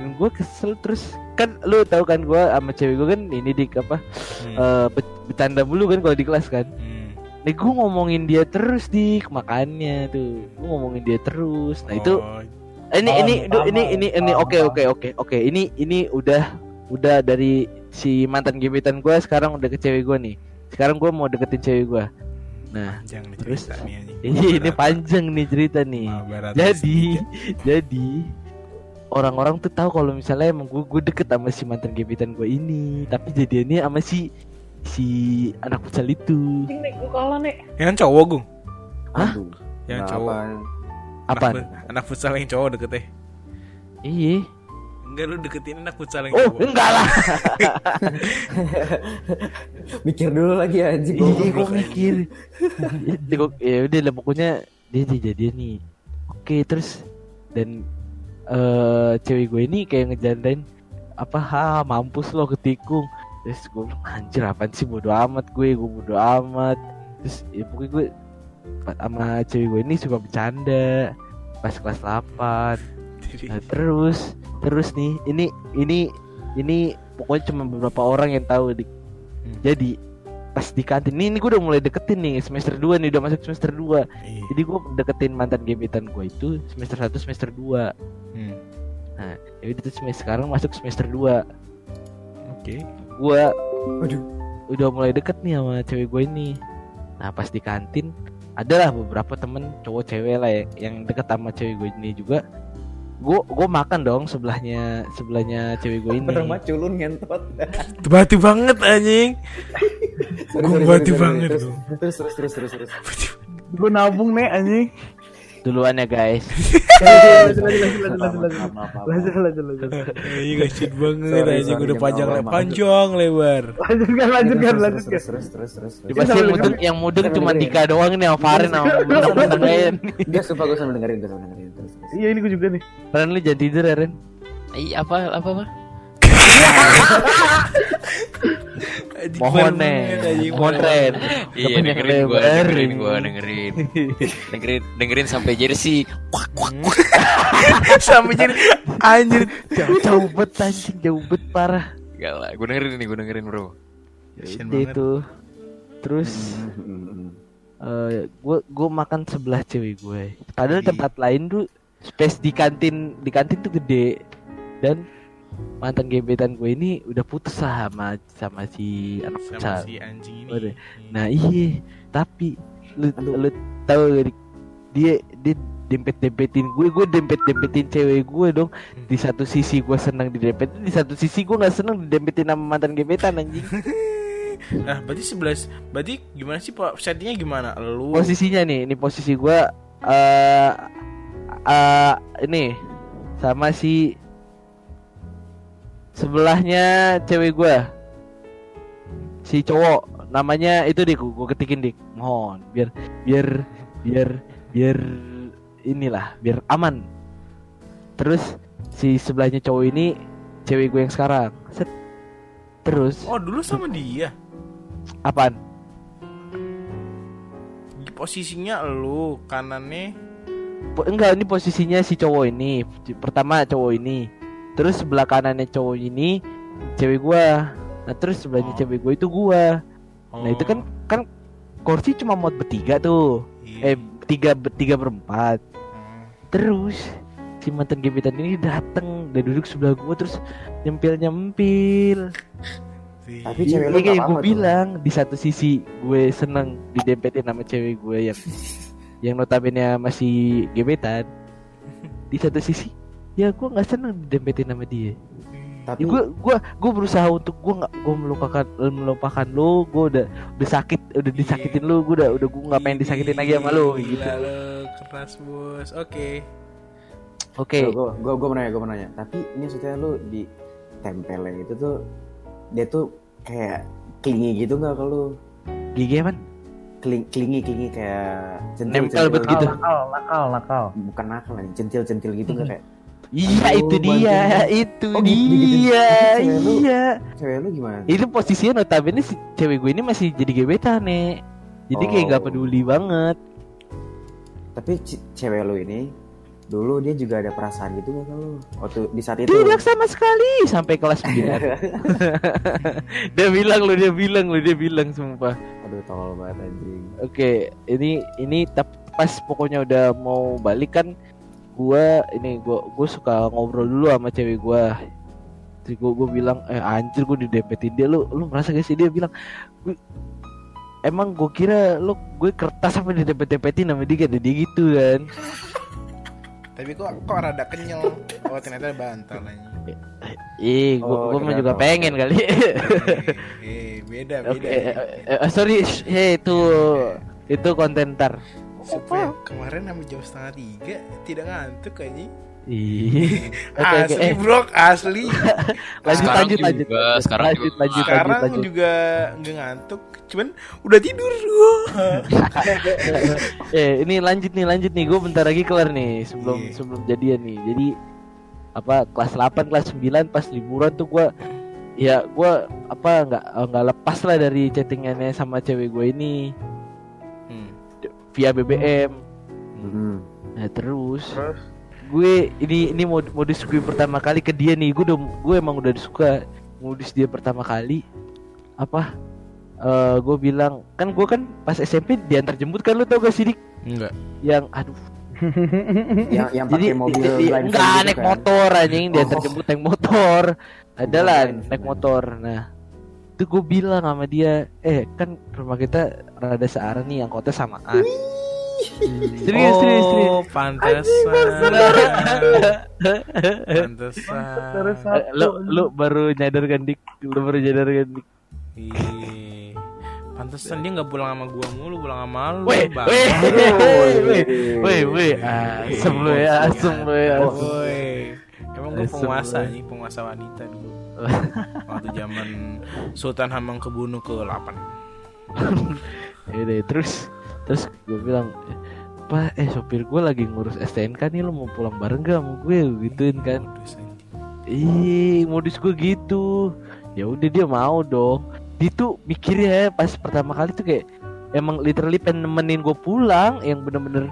dan gue kesel terus. Kan lu tahu kan gue sama cewek gue kan ini di apa Hmm. eh, be- bercanda mulu kan kalau di kelas kan. Hmm. nih gue ngomongin dia terus di makannya tuh. Gue ngomongin dia terus. Nah itu Oh, ini Paham, ini paham, ini ini ini paham, oke oke oke oke. Ini ini udah udah dari si mantan gebetan gue sekarang udah ke cewek gue nih. Sekarang gue mau deketin cewek gue nah jangan Terus, cerita nih ini [LAUGHS] ini panjang nih cerita nih. Jadi [LAUGHS] jadi orang-orang tuh tahu kalau misalnya emang gue gue deket sama si mantan gebetan gue ini. Tapi jadiannya sama si si anak futsal itu. Nih gue kalah yang cowok gung? Hah? Aduh. yang Nah, cowok. Apa anak, fu- anak futsal yang cowok deketnya iya. Enggak lu deketin anak futsal yang oh cowok. enggak lah. [LAUGHS] Mikir dulu lagi anjing. iya gue mikir. [LAUGHS] Ya gua- ya udah lah pokoknya dia dia jadian nih. Oke terus dan eh cewek gue ini kayak ngejandain apa ha mampus lo ketikung. Terus gue bilang anjir apaan sih bodo amat gue gue bodo amat. Terus ya pokoknya gue sama cewek gue ini suka bercanda pas kelas 8 Jadi, Nah, terus terus nih ini ini ini pokoknya cuma beberapa orang yang tahu di Hmm. jadi pas di kantin. Ini, ini gue udah mulai deketin nih semester 2 nih udah masuk semester 2 iya. jadi gue deketin mantan gebetan gue itu semester 1 semester 2 Hmm. ya udah terus semester sekarang masuk semester 2 oke. Gue Waduh. udah mulai deket nih sama cewek gue ini. Nah pas di kantin adalah beberapa temen cowok cewek lah ya, yang deket sama cewek gue ini juga gue gue makan dong sebelahnya sebelahnya cewek gue ini. Rumah culun ngentot. batu banget anjing. Sorry, batu banget terus terus terus terus terus. gue nabung nih anjing duluan ya guys [LAUGHS] lanjut lanjut lanjut lanjut lanjut Maaf, maaf, maaf. lanjut lanjut lanjut [LAUGHS] anjing kasian banget sorry, udah panjang maaf, le- maaf. panjang lebar lanjutkan lanjutkan lanjutkan terus terus terus terus. Ya, pasti yang mudeng yang mudeng cuma Dika doang nih sama Farin sama menang-menang lain Enggak sumpah gue sambil dengerin, gue sambil dengerin terus. terus. iya ini gue juga nih Ren lu jangan tidur ya Ren Iya apa apa apa? [LAUGHS] Mohon nih Mohon parah. Ren Iya dengerin gua, lebar. dengerin gua, dengerin. [LAUGHS] dengerin dengerin sampai jersey. Kuak kuak. [LAUGHS] sampai jadi anjir Jauh jauh bet anjing jauh bet parah Enggak lah, gua dengerin ini, gua dengerin, Bro. Banget. itu Terus Hmm, gue gue makan sebelah cewek gue padahal tempat lain tuh space di kantin di kantin tuh gede dan mantan gebetan gue ini udah putus sama sama si anak sama futsal si anjing ini. Waduh. nah iya. Tapi lu Aduh. lu tahu dia dia dempet dempetin gue gue dempet dempetin cewek gue dong. Di satu sisi gue senang didempetin di satu sisi gue nggak senang didempetin sama mantan gebetan anjing. [LAUGHS] Nah berarti 11 berarti gimana sih pak settingnya gimana? Lu posisinya nih ini posisi gua eh eh ini sama si sebelahnya cewek gua. Si cowok namanya itu dik gua ketikin dik. Mohon biar biar biar biar inilah biar aman. Terus si sebelahnya cowok ini cewek gue yang sekarang. Set. terus oh dulu sama dia? Apaan? Posisinya lu kanannya? Po- enggak ini posisinya si cowok ini. Pertama cowok ini terus sebelah kanannya cowok ini cewek gua nah terus sebelahnya Oh. cewek gua itu gua nah itu kan Oh, kan kursi cuma muat bertiga tuh iya. eh tiga bertiga berempat Hmm. terus si mantan gebetan ini dateng dan duduk sebelah gua terus nyempil nyempil. Tapi Iya, cewek lu kayak gue tuh. bilang di satu sisi gue seneng didempetin sama cewek gue yang [LAUGHS] yang notabene masih gebetan di satu sisi ya gue nggak seneng didempetin sama dia. Tapi gue gue gue berusaha untuk gue nggak gue melupakan melupakan lo gue udah udah sakit udah disakitin lo gue udah udah gue nggak pengen disakitin lagi sama lo Gila gitu. lo, keras bos. Oke. Oke. Gue gue gue menanya gue menanya. Tapi ini maksudnya lu di tempelnya itu tuh dia tuh kayak klingi gitu nggak kalau gigi apa? Kling klingi klingi kayak centil Nempel bet gitu. nakal nakal nakal. Bukan nakal nih centil centil gitu nggak kayak Iya itu dia, bantuin. itu Oh, gitu, gitu. dia, Cewek lu. iya. Cewek lu gimana? Itu posisinya notabene si cewek gue ini masih jadi gebetan nih. Jadi kayak nggak Oh. peduli banget. Tapi cewek lu ini dulu dia juga ada perasaan gitu gak ke lu? Waktu di saat itu. Tidak sama sekali sampai kelas 9 [LAUGHS] [LAUGHS] Dia bilang lu, dia bilang lu, dia bilang sumpah. Aduh tolol banget anjing. Oke, ini ini tap- pas pokoknya udah mau balik kan gua ini gua gua suka ngobrol dulu sama cewek gua. Terus gua, gua bilang, "Eh anjir gua didepetin dia lu. Lu merasa gak sih?" Dia bilang, "Gua- Emang gua kira lu gue kertas apa didepet-depetin sama dia kayak dia gitu kan. Tapi kok kok rada kenyal. Oh ternyata bantal aja. Ih, gua, Oh, gua mah juga pengen kali. Eh, [LAUGHS] beda Oke, beda. eh, eh, sorry, hey, itu itu konten ntar. Supaya kemarin sampai jam setengah tiga tidak ngantuk. [LAUGHS] Oke, oke, asli eh, bro, asli. [LAUGHS] lanjut Sekarang lanjut juga, lanjut. sekarang lanjut, juga. lanjut, Sekarang lanjut, lanjut. juga nggak ngantuk, cuman udah tidur gua. [LAUGHS] eh ini lanjut nih lanjut nih gue bentar lagi kelar nih sebelum Iya. sebelum jadian nih jadi apa kelas 8 kelas 9 pas liburan tuh gue ya gue apa nggak nggak lepas lah dari chattingannya sama cewek gue ini. Via BBM Hmm. nah terus gue ini ini mod- modus gue pertama kali ke dia nih. Gue udah gue emang udah suka modus dia pertama kali. Apa? Eh gue bilang kan gue kan pas SMP diantar jemput kan lu tau gak sih dik? Enggak. yang aduh. [LAUGHS] Yang yang jadi pakai mobil i- i- blind enggak gitu naik kan? motor anjing diantar Oh. jemput naik motor. [LAUGHS] Adalah naik motor. Nah itu gue bilang sama dia eh kan rumah kita rada searah nih angkotnya samaan serius serius serius Oh, pantesan. Pantesan. Eh, lu lu baru nyadar kan dik lu baru nyadar kan dik Ih, Pantesan dia nggak pulang sama gua mulu, pulang sama lu. Weh, weh, weh, weh, weh, asem lu ya, asem lu ya. asem. Woi. Emang gue penguasa nih, penguasa wanita dulu. Waktu zaman Sultan Hamengkubuwono ke-8. Ya deh, terus terus gue bilang apa eh sopir gue lagi ngurus STNK nih lo mau pulang bareng gak sama gue gituin kan. Ih modus gue gitu. Ya udah dia mau dong. Dia tuh mikir ya pas pertama kali tuh kayak emang literally pengen nemenin gue pulang yang bener-bener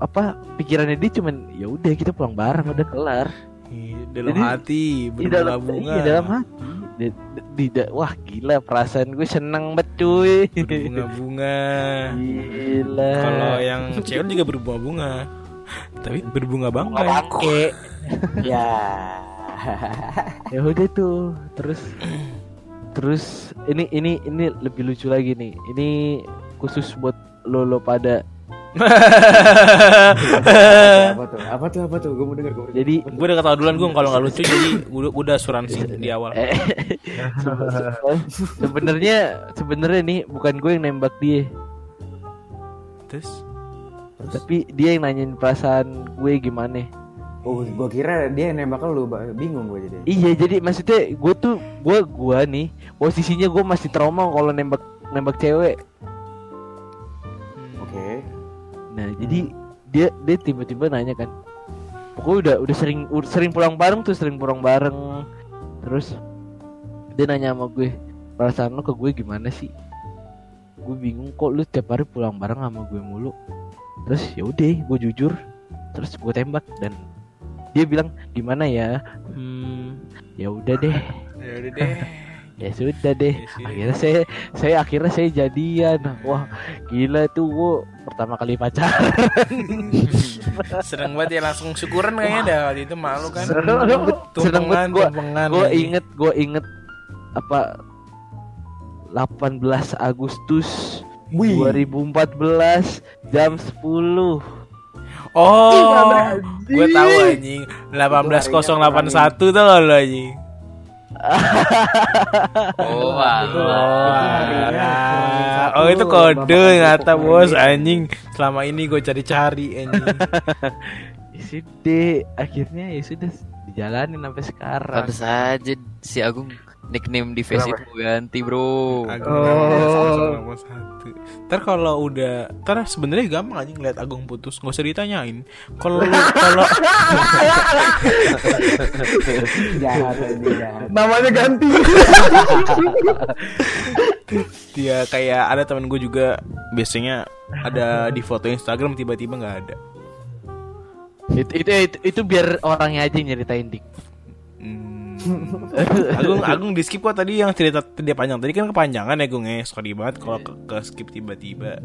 apa pikirannya dia cuman ya udah kita pulang bareng udah kelar Ih, dalam Jadi, hati di dalam iya, dalam hati di, di, di- wah gila perasaan gue seneng banget cuy berbunga-bunga. gila Kalau yang cewek juga berbunga-bunga. Tapi berbunga bangkai. bangke [LAUGHS] Ya. ya udah tuh terus terus ini ini ini lebih lucu lagi nih ini khusus buat lo lo pada [LAUGHS] apa tuh? Apa tuh? Apa tuh? Gue mau denger. Gue mau denger. jadi gue udah ketawa duluan gue kalau nggak lucu jadi udah, udah asuransi di awal. eh, [LAUGHS] sebenarnya sebenarnya nih bukan gue yang nembak dia Terus tapi dia yang nanyain perasaan gue gimana Oh, gue kira dia yang nembak lu, bingung gue jadi. iya jadi maksudnya gue tuh gue gue nih posisinya gue masih trauma kalau nembak nembak cewek Oke. Nah, jadi dia dia tiba-tiba nanya kan. Pokoknya udah udah sering udah sering pulang bareng tuh, sering pulang bareng. Terus dia nanya sama gue, perasaan lo ke gue gimana sih? Gue bingung kok lu tiap hari pulang bareng sama gue mulu. Terus ya udah, gue jujur. Terus gue tembak dan dia bilang gimana ya? Hmm, ya udah deh. [LAUGHS] ya udah deh. [LAUGHS] Ya sudah deh. Ya sudah. Akhirnya saya saya akhirnya saya jadian. Wah, gila tuh gue pertama kali pacaran. [LAUGHS] Seneng banget ya langsung syukuran kayaknya dah waktu itu malu kan. Seneng banget, gue lagi. inget gue inget apa 18 Agustus Wih. 2014 jam 10 Oh, gue tahu anjing. 18081 tuh lo anjing. Oh, alah. alah. oh itu kode ternyata bos anjing. Selama ini gue cari-cari anjing. [LAUGHS] ya sudah akhirnya ya sudah dijalanin sampai sekarang Pantes aja si Agung nickname di face itu ganti bro Agung Oh. satu. Ntar kalau udah, ntar sebenarnya gampang aja ngeliat Agung putus, nggak usah ditanyain. Kalau lu- [LAUGHS] kalau. Namanya ganti. dia kayak ada temen gue juga biasanya ada di foto Instagram tiba-tiba nggak ada. itu, itu itu itu biar orangnya aja yang nyeritain dik Hmm. Agung Agung di skip kok tadi yang cerita dia panjang. Tadi kan kepanjangan ya Gung ya sorry banget kalau ke, ke skip tiba-tiba.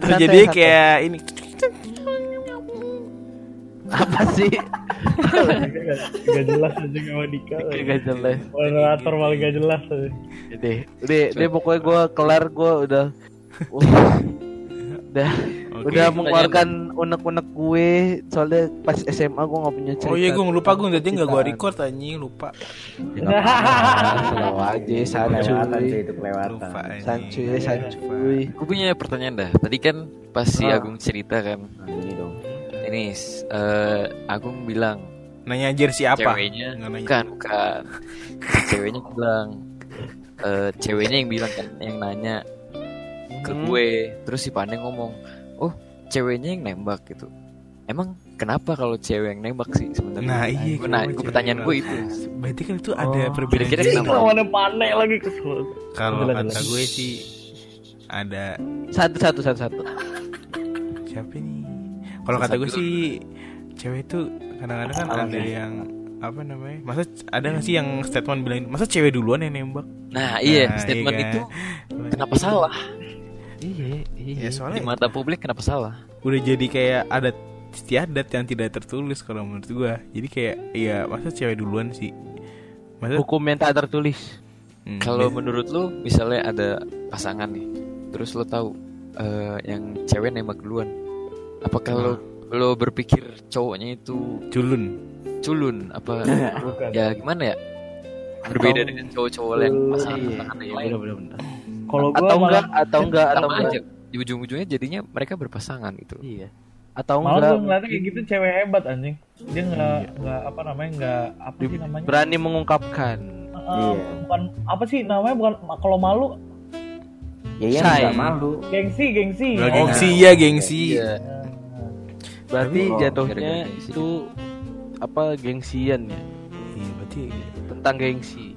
Terus jadi kayak ini. Apa sih? Gak jelas aja sama Dika. gak jelas. Moderator paling gak jelas aja. deh udah deh pokoknya gue kelar gue udah udah Oke. udah mengeluarkan unek-unek gue soalnya pas SMA gue nggak punya cerita Oh iya Gung lupa Gung jadi nggak gua record anjing lupa selalu [LAUGHS] aja sancuy Kelewatan cuy itu kelewatan. lupa sancuy sancuy Gue punya pertanyaan dah. Tadi kan pas si Ah. Agung cerita kan, Nah, ini dong. ini eh, Agung bilang Nanya jersey apa? ceweknya nanya. bukan bukan. Ceweknya bilang eh, ceweknya yang bilang kan yang nanya ke Hmm. gue. Terus si Pandeng ngomong, "Oh, ceweknya yang nembak gitu." Emang kenapa kalau cewek yang nembak sih sebenarnya? Nah iya Gue nah, gue pertanyaan gue itu. Berarti kan itu ada Oh, perbedaan kira-kira kenapa? Lawannya panek lagi kesel. Kalau kata gue sih ada satu satu satu satu siapa nih? Kalau kata gue sih cewek itu kadang-kadang kan ada yang apa namanya? Masa ada nggak sih yang statement bilang masa cewek duluan yang nembak? Nah, iya, Nah, statement iya kan? itu kenapa salah? Iya Ya iya Di soalnya mata publik kenapa salah? udah jadi kayak adat istiadat yang tidak tertulis kalau menurut gua. Jadi kayak ya masa cewek duluan sih? Masa hukum yang tak tertulis Hmm, Kalau menurut lu misalnya ada pasangan nih, terus lu tahu eh, yang cewek nembak duluan, apakah lo lo berpikir cowoknya itu culun. culun apa [LAUGHS] Bukan. ya gimana ya berbeda dengan cowok-cowok yang pasangan Iya, pasangan yang iya, lain. Kalau gua atau malah enggak atau enggak atau enggak aja di ujung-ujungnya jadinya mereka berpasangan gitu iya atau malah enggak gue ngeliatnya kayak gitu cewek hebat anjing. Dia nggak nggak apa namanya nggak apa sih namanya? berani mengungkapkan Eh, Iya. Bukan apa sih namanya bukan kalau malu Ya iya Shy. nggak malu. gengsi gengsi. Oh, gengsi ya gengsi. Iya. berarti Oh, jatuhnya itu apa gengsian ya Iya, berarti tentang gengsi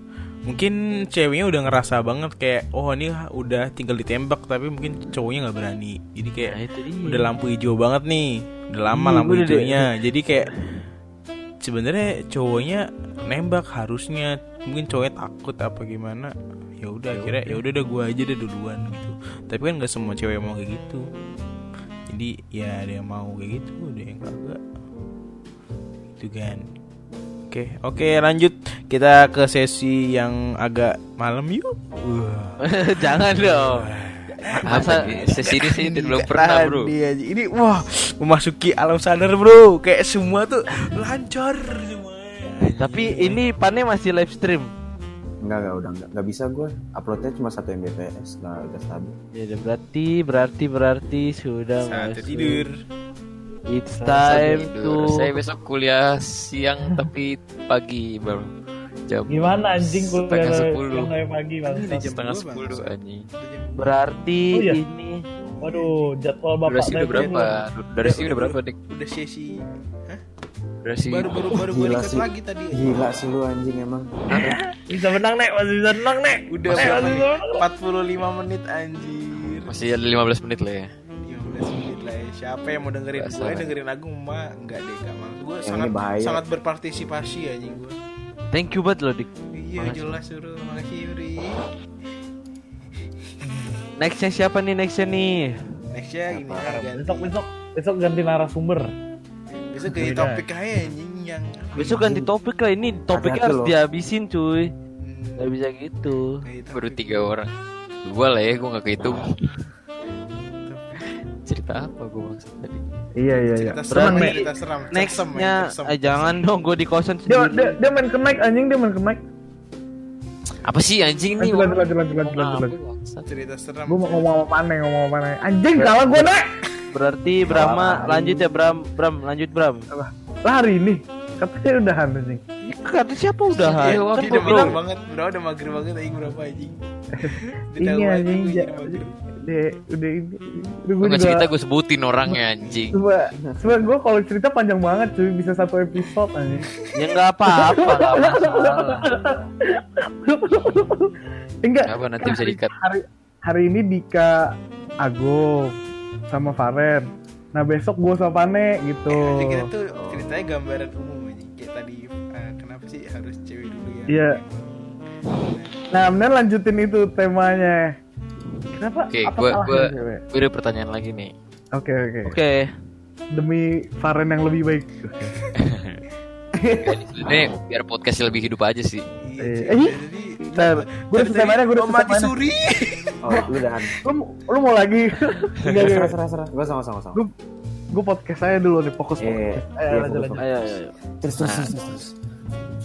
mungkin ceweknya udah ngerasa banget kayak oh ini udah tinggal ditembak tapi mungkin cowoknya nggak berani. Jadi kayak nah udah lampu hijau banget nih udah lama Iya, lampu udah deh. hijaunya. Jadi kayak sebenarnya cowoknya nembak harusnya. Mungkin cowoknya takut apa gimana. Ya udah akhirnya ya udah. gua aja deh duluan gitu. Tapi kan nggak semua cewek mau kayak gitu. Jadi ya ada yang mau kayak gitu ada yang kagak. Itu kan oke oke lanjut kita ke sesi yang agak malam yuk Wah. [LAUGHS] jangan dong apa nih? sesi ini sih belum pernah bro. Ini wah memasuki alam sadar bro. Kayak semua tuh lancar semua. tapi ini pane masih live stream Enggak enggak udah enggak, enggak bisa gue. Uploadnya cuma satu Mbps enggak udah stabil. ya berarti berarti berarti sudah Saat masuk. tidur. It's time to saya besok kuliah siang [LAUGHS] tapi pagi baru jam Gimana anjing kuliah sepuluh pagi bang? Ini jam setengah sepuluh anjing berarti Oh, iya? ini Waduh, jadwal bapak durasi udah berapa durasi udah berapa dik Udah sesi. durasi Baru baru baru gue sih. lagi tadi. Gila sih lu anjing emang. [LAUGHS] Bisa menang nek, masih bisa menang nek. Udah Nek, berapa bisa menang. 45 menit anjir. masih ada 15 menit lah ya Siapa yang mau dengerin gue dengerin Agung mah enggak deh enggak mau. Gue sangat bahaya. sangat berpartisipasi anjing gue. thank you banget loh dik. Iya Makasih. jelas suruh makasih Yuri. nextnya siapa nih? Nextnya nih. Nextnya ini ganti. Besok besok. Besok ganti narasumber. Besok ganti topik aja anjing yang besok ganti topik lah. Ini topiknya harus loh. dihabisin cuy. Hmm, nggak bisa gitu. Baru tiga orang. Dua lah ya gue nggak kehitung cerita apa gue maksud tadi Iya iya iya. Cerita Berarti seram, cerita seram. Nextnya eh, jangan dong gue di kosan Dia, sendiri dia, dia main ke mic anjing dia main ke mic. apa sih anjing nih Lanjut lanjut lanjut lanjut lanjut lanjut. Bangsat. cerita seram. Gue mau ngomong apa aneh ngomong apa aneh. Anjing salah gue nek. berarti Brahma lanjut ya Bram Bram lanjut Bram Lah hari ini katanya udahan anjing. Kata siapa udah? Iya, Kan dia gua udah mager bilang banget, bro, udah mager banget aing berapa anjing. [LAUGHS] Dia Ini aja anjing, mager. Udah, udah ini. Udah gue juga. cerita gue sebutin orangnya anjing. Coba, coba gue kalau cerita panjang banget cuy, bisa satu episode aja. ya nggak apa-apa. [LAUGHS] Enggak. Apa nanti bisa diikat? Hari hari ini Dika Agung sama Faren. Nah besok gue sama Pane gitu. Kita tuh ceritanya gambaran umum anjing. Kayak tadi eh, kenapa sih harus cewek dulu ya? Iya. Nah bener lanjutin itu temanya. Kenapa? Oke, apa gue gue gue ada pertanyaan lagi nih. Oke oke. Oke. Demi Faren yang lebih baik. [LAUGHS] Ini biar podcastnya lebih hidup aja sih. Eh, Iya, eh, jadi Bentar, gue udah selesai mainnya, gue udah selesai mati suri. Oh, lu udah. Lu, lu mau lagi? [LAUGHS] Enggak, enggak. serah, serah. Gue sama, sama, sama. Gue gue podcast saya dulu nih, fokus Iya, podcast. iya, Ayo, lanjut, fokus, lanjut. Ayo, ayo, ayo. Terus, terus, terus, terus, terus.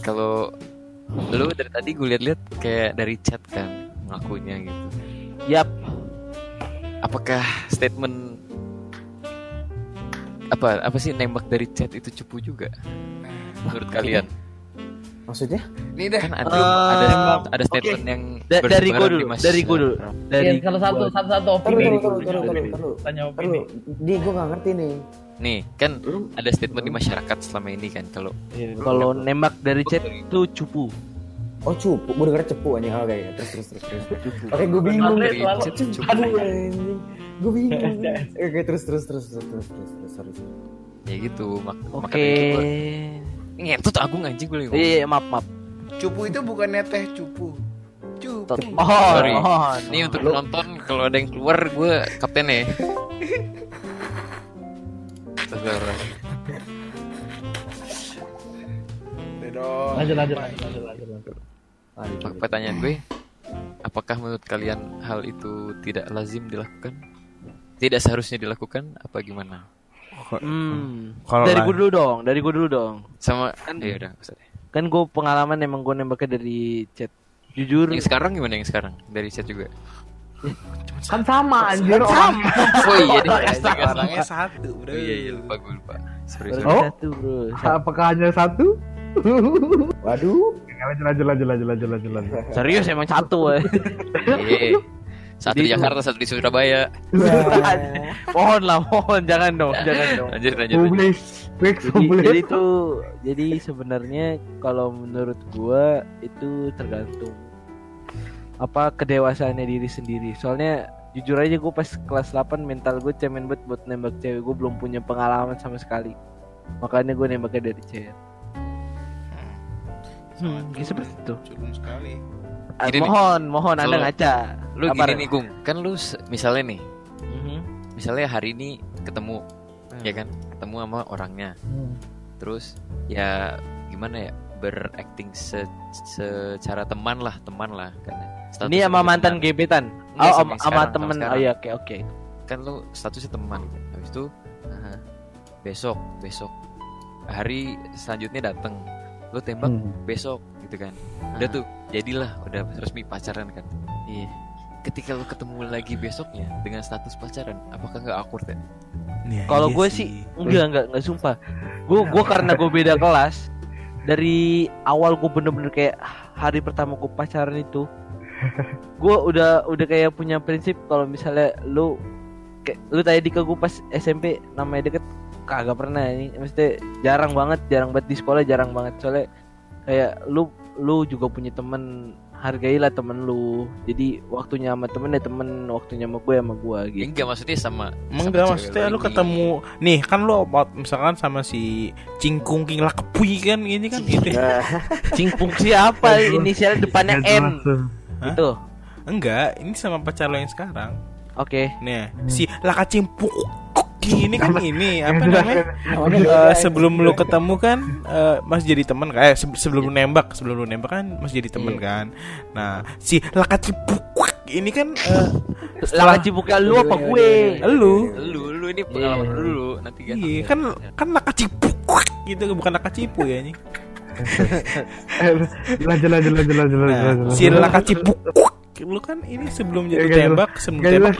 Kalau lu dari tadi gue liat-liat kayak dari chat kan ngakunya gitu. Yap. Apakah statement apa apa sih nembak dari chat itu cupu juga? Menurut kalian? Maksudnya? Nih dah. Kan ada Eh, ada ada statement yang Da- dari gue dulu, dari gue dulu, dari Iya, kalau satu satu satu opini. taruh, taruh, taruh. Tanya opini. Di, gue gak ngerti nih. Nih, kan ada statement di masyarakat selama ini kan kalau Kalau nembak dari chat itu cupu. Oh cupu, gue denger cepu aja. Oke, terus, terus, terus, terus. Oke, gue bingung. Aduh, anjing. Gue bingung. [LAUGHS] Oke, terus, terus, terus, terus, terus, terus, terus, sorry, sorry. Ya gitu, mak Oke. makanya itu gua ngetut Agung anjing gue lagi Iya, maaf, maaf. Cupu itu bukannya teh cupu. Cupu. Mohon, Sorry. mohon. Ini untuk penonton kalau ada yang keluar gue kapten ya. [LAUGHS] Lanjut, lanjut, lanjut, lanjut, lanjut, lanjut. Lanjut, lanjut. Pertanyaan gue, apakah menurut kalian hal itu tidak lazim dilakukan? Tidak seharusnya dilakukan? Apa gimana? Hmm. Kalau dari gue dulu dong, dari gue dulu dong. Sama Kan- ya udah. Kan gue pengalaman emang gue nembaknya dari chat. Jujur, Yang sekarang gimana yang sekarang? Dari chat juga. Kan sama anjir orang. [LAUGHS] Oh iya deh. Orangnya satu, bro. Iya iya lupa gue lupa. Sorry sorry. Oh. satu bro. Satu. Apakah hanya satu? [LAUGHS] Waduh. Lanjut, lanjut, lanjut, lanjut, lanjut, lanjut, lanjut. Serius emang satu. eh. Iya. Satu di Jakarta, satu di Surabaya. mohon lah, mohon jangan dong, [LAUGHS] jangan dong. Lanjut lanjut. lanjut. Publis, fix, Jadi, publis. jadi tuh, jadi sebenarnya kalau menurut gua itu tergantung apa kedewasaannya diri sendiri. Soalnya jujur aja gue pas kelas 8 mental gue cemen banget buat nembak cewek gue belum punya pengalaman sama sekali makanya gue nembaknya dari Hmm, Sangat seperti itu. Sekali. Ah, Gini nih, mohon mohon anda ngaca. Lu Apa, gini nih Gung, kan lu misalnya nih, Mhm. misalnya hari ini ketemu, Hmm. ya kan, ketemu sama orangnya, Hmm. terus ya gimana ya berakting se secara teman lah, teman lah kan. ini sama mantan gebetan? Oh sama sama, temen. oh iya oke oke. Kan lu statusnya teman. Habis itu besok besok. Hari selanjutnya dateng lu tembak Hmm. besok gitu kan. Udah tuh jadilah udah resmi pacaran kan. Iya. Ketika lu ketemu lagi besoknya dengan status pacaran apakah nggak awkward ya? Iya, Kalau gue sih. enggak enggak enggak sumpah. Gue gue karena gue beda kelas dari awal gue bener-bener kayak hari pertama gue pacaran itu [LAUGHS] gue udah udah kayak punya prinsip kalau misalnya lu kayak lu tadi ke gue pas SMP namanya deket kagak pernah ini. Maksudnya jarang banget jarang banget di sekolah jarang banget. Soalnya kayak lu lu juga punya temen hargailah temen lu. Jadi waktunya sama temen ya temen waktunya sama gue sama gue Ya, gitu. Enggak maksudnya sama Emang sama enggak maksudnya lu ketemu nih kan lu misalkan sama si Cingkung King Lakepui kan ini kan gitu. [LAUGHS] Cingpung siapa? Inisial depannya N jelas tuh. itu Enggak, ini sama pacar lo yang sekarang. oke. Nih, si Laka Cimpuk ini kan ini apa namanya? Eh, sebelum lu ketemu kan eh, masih jadi teman kan? Eh, se- sebelum lu nembak, sebelum lu nembak kan masih jadi teman kan. Nah, si Laka Cimpuk ini kan eh, lah cibuknya lu apa gue lu lu lu ini pengalaman Iya. dulu nanti kan Iya, kan kan Laka Cipuk gitu bukan Laka Cipu ya ini. [LAUGHS] Eh, lanjut, lanjut, lanjut, lanjut, lanjut, Nah, si Laka Cipuk lu kan ini sebelum Ya, jatuh gak tembak, sebelum Gak tembak.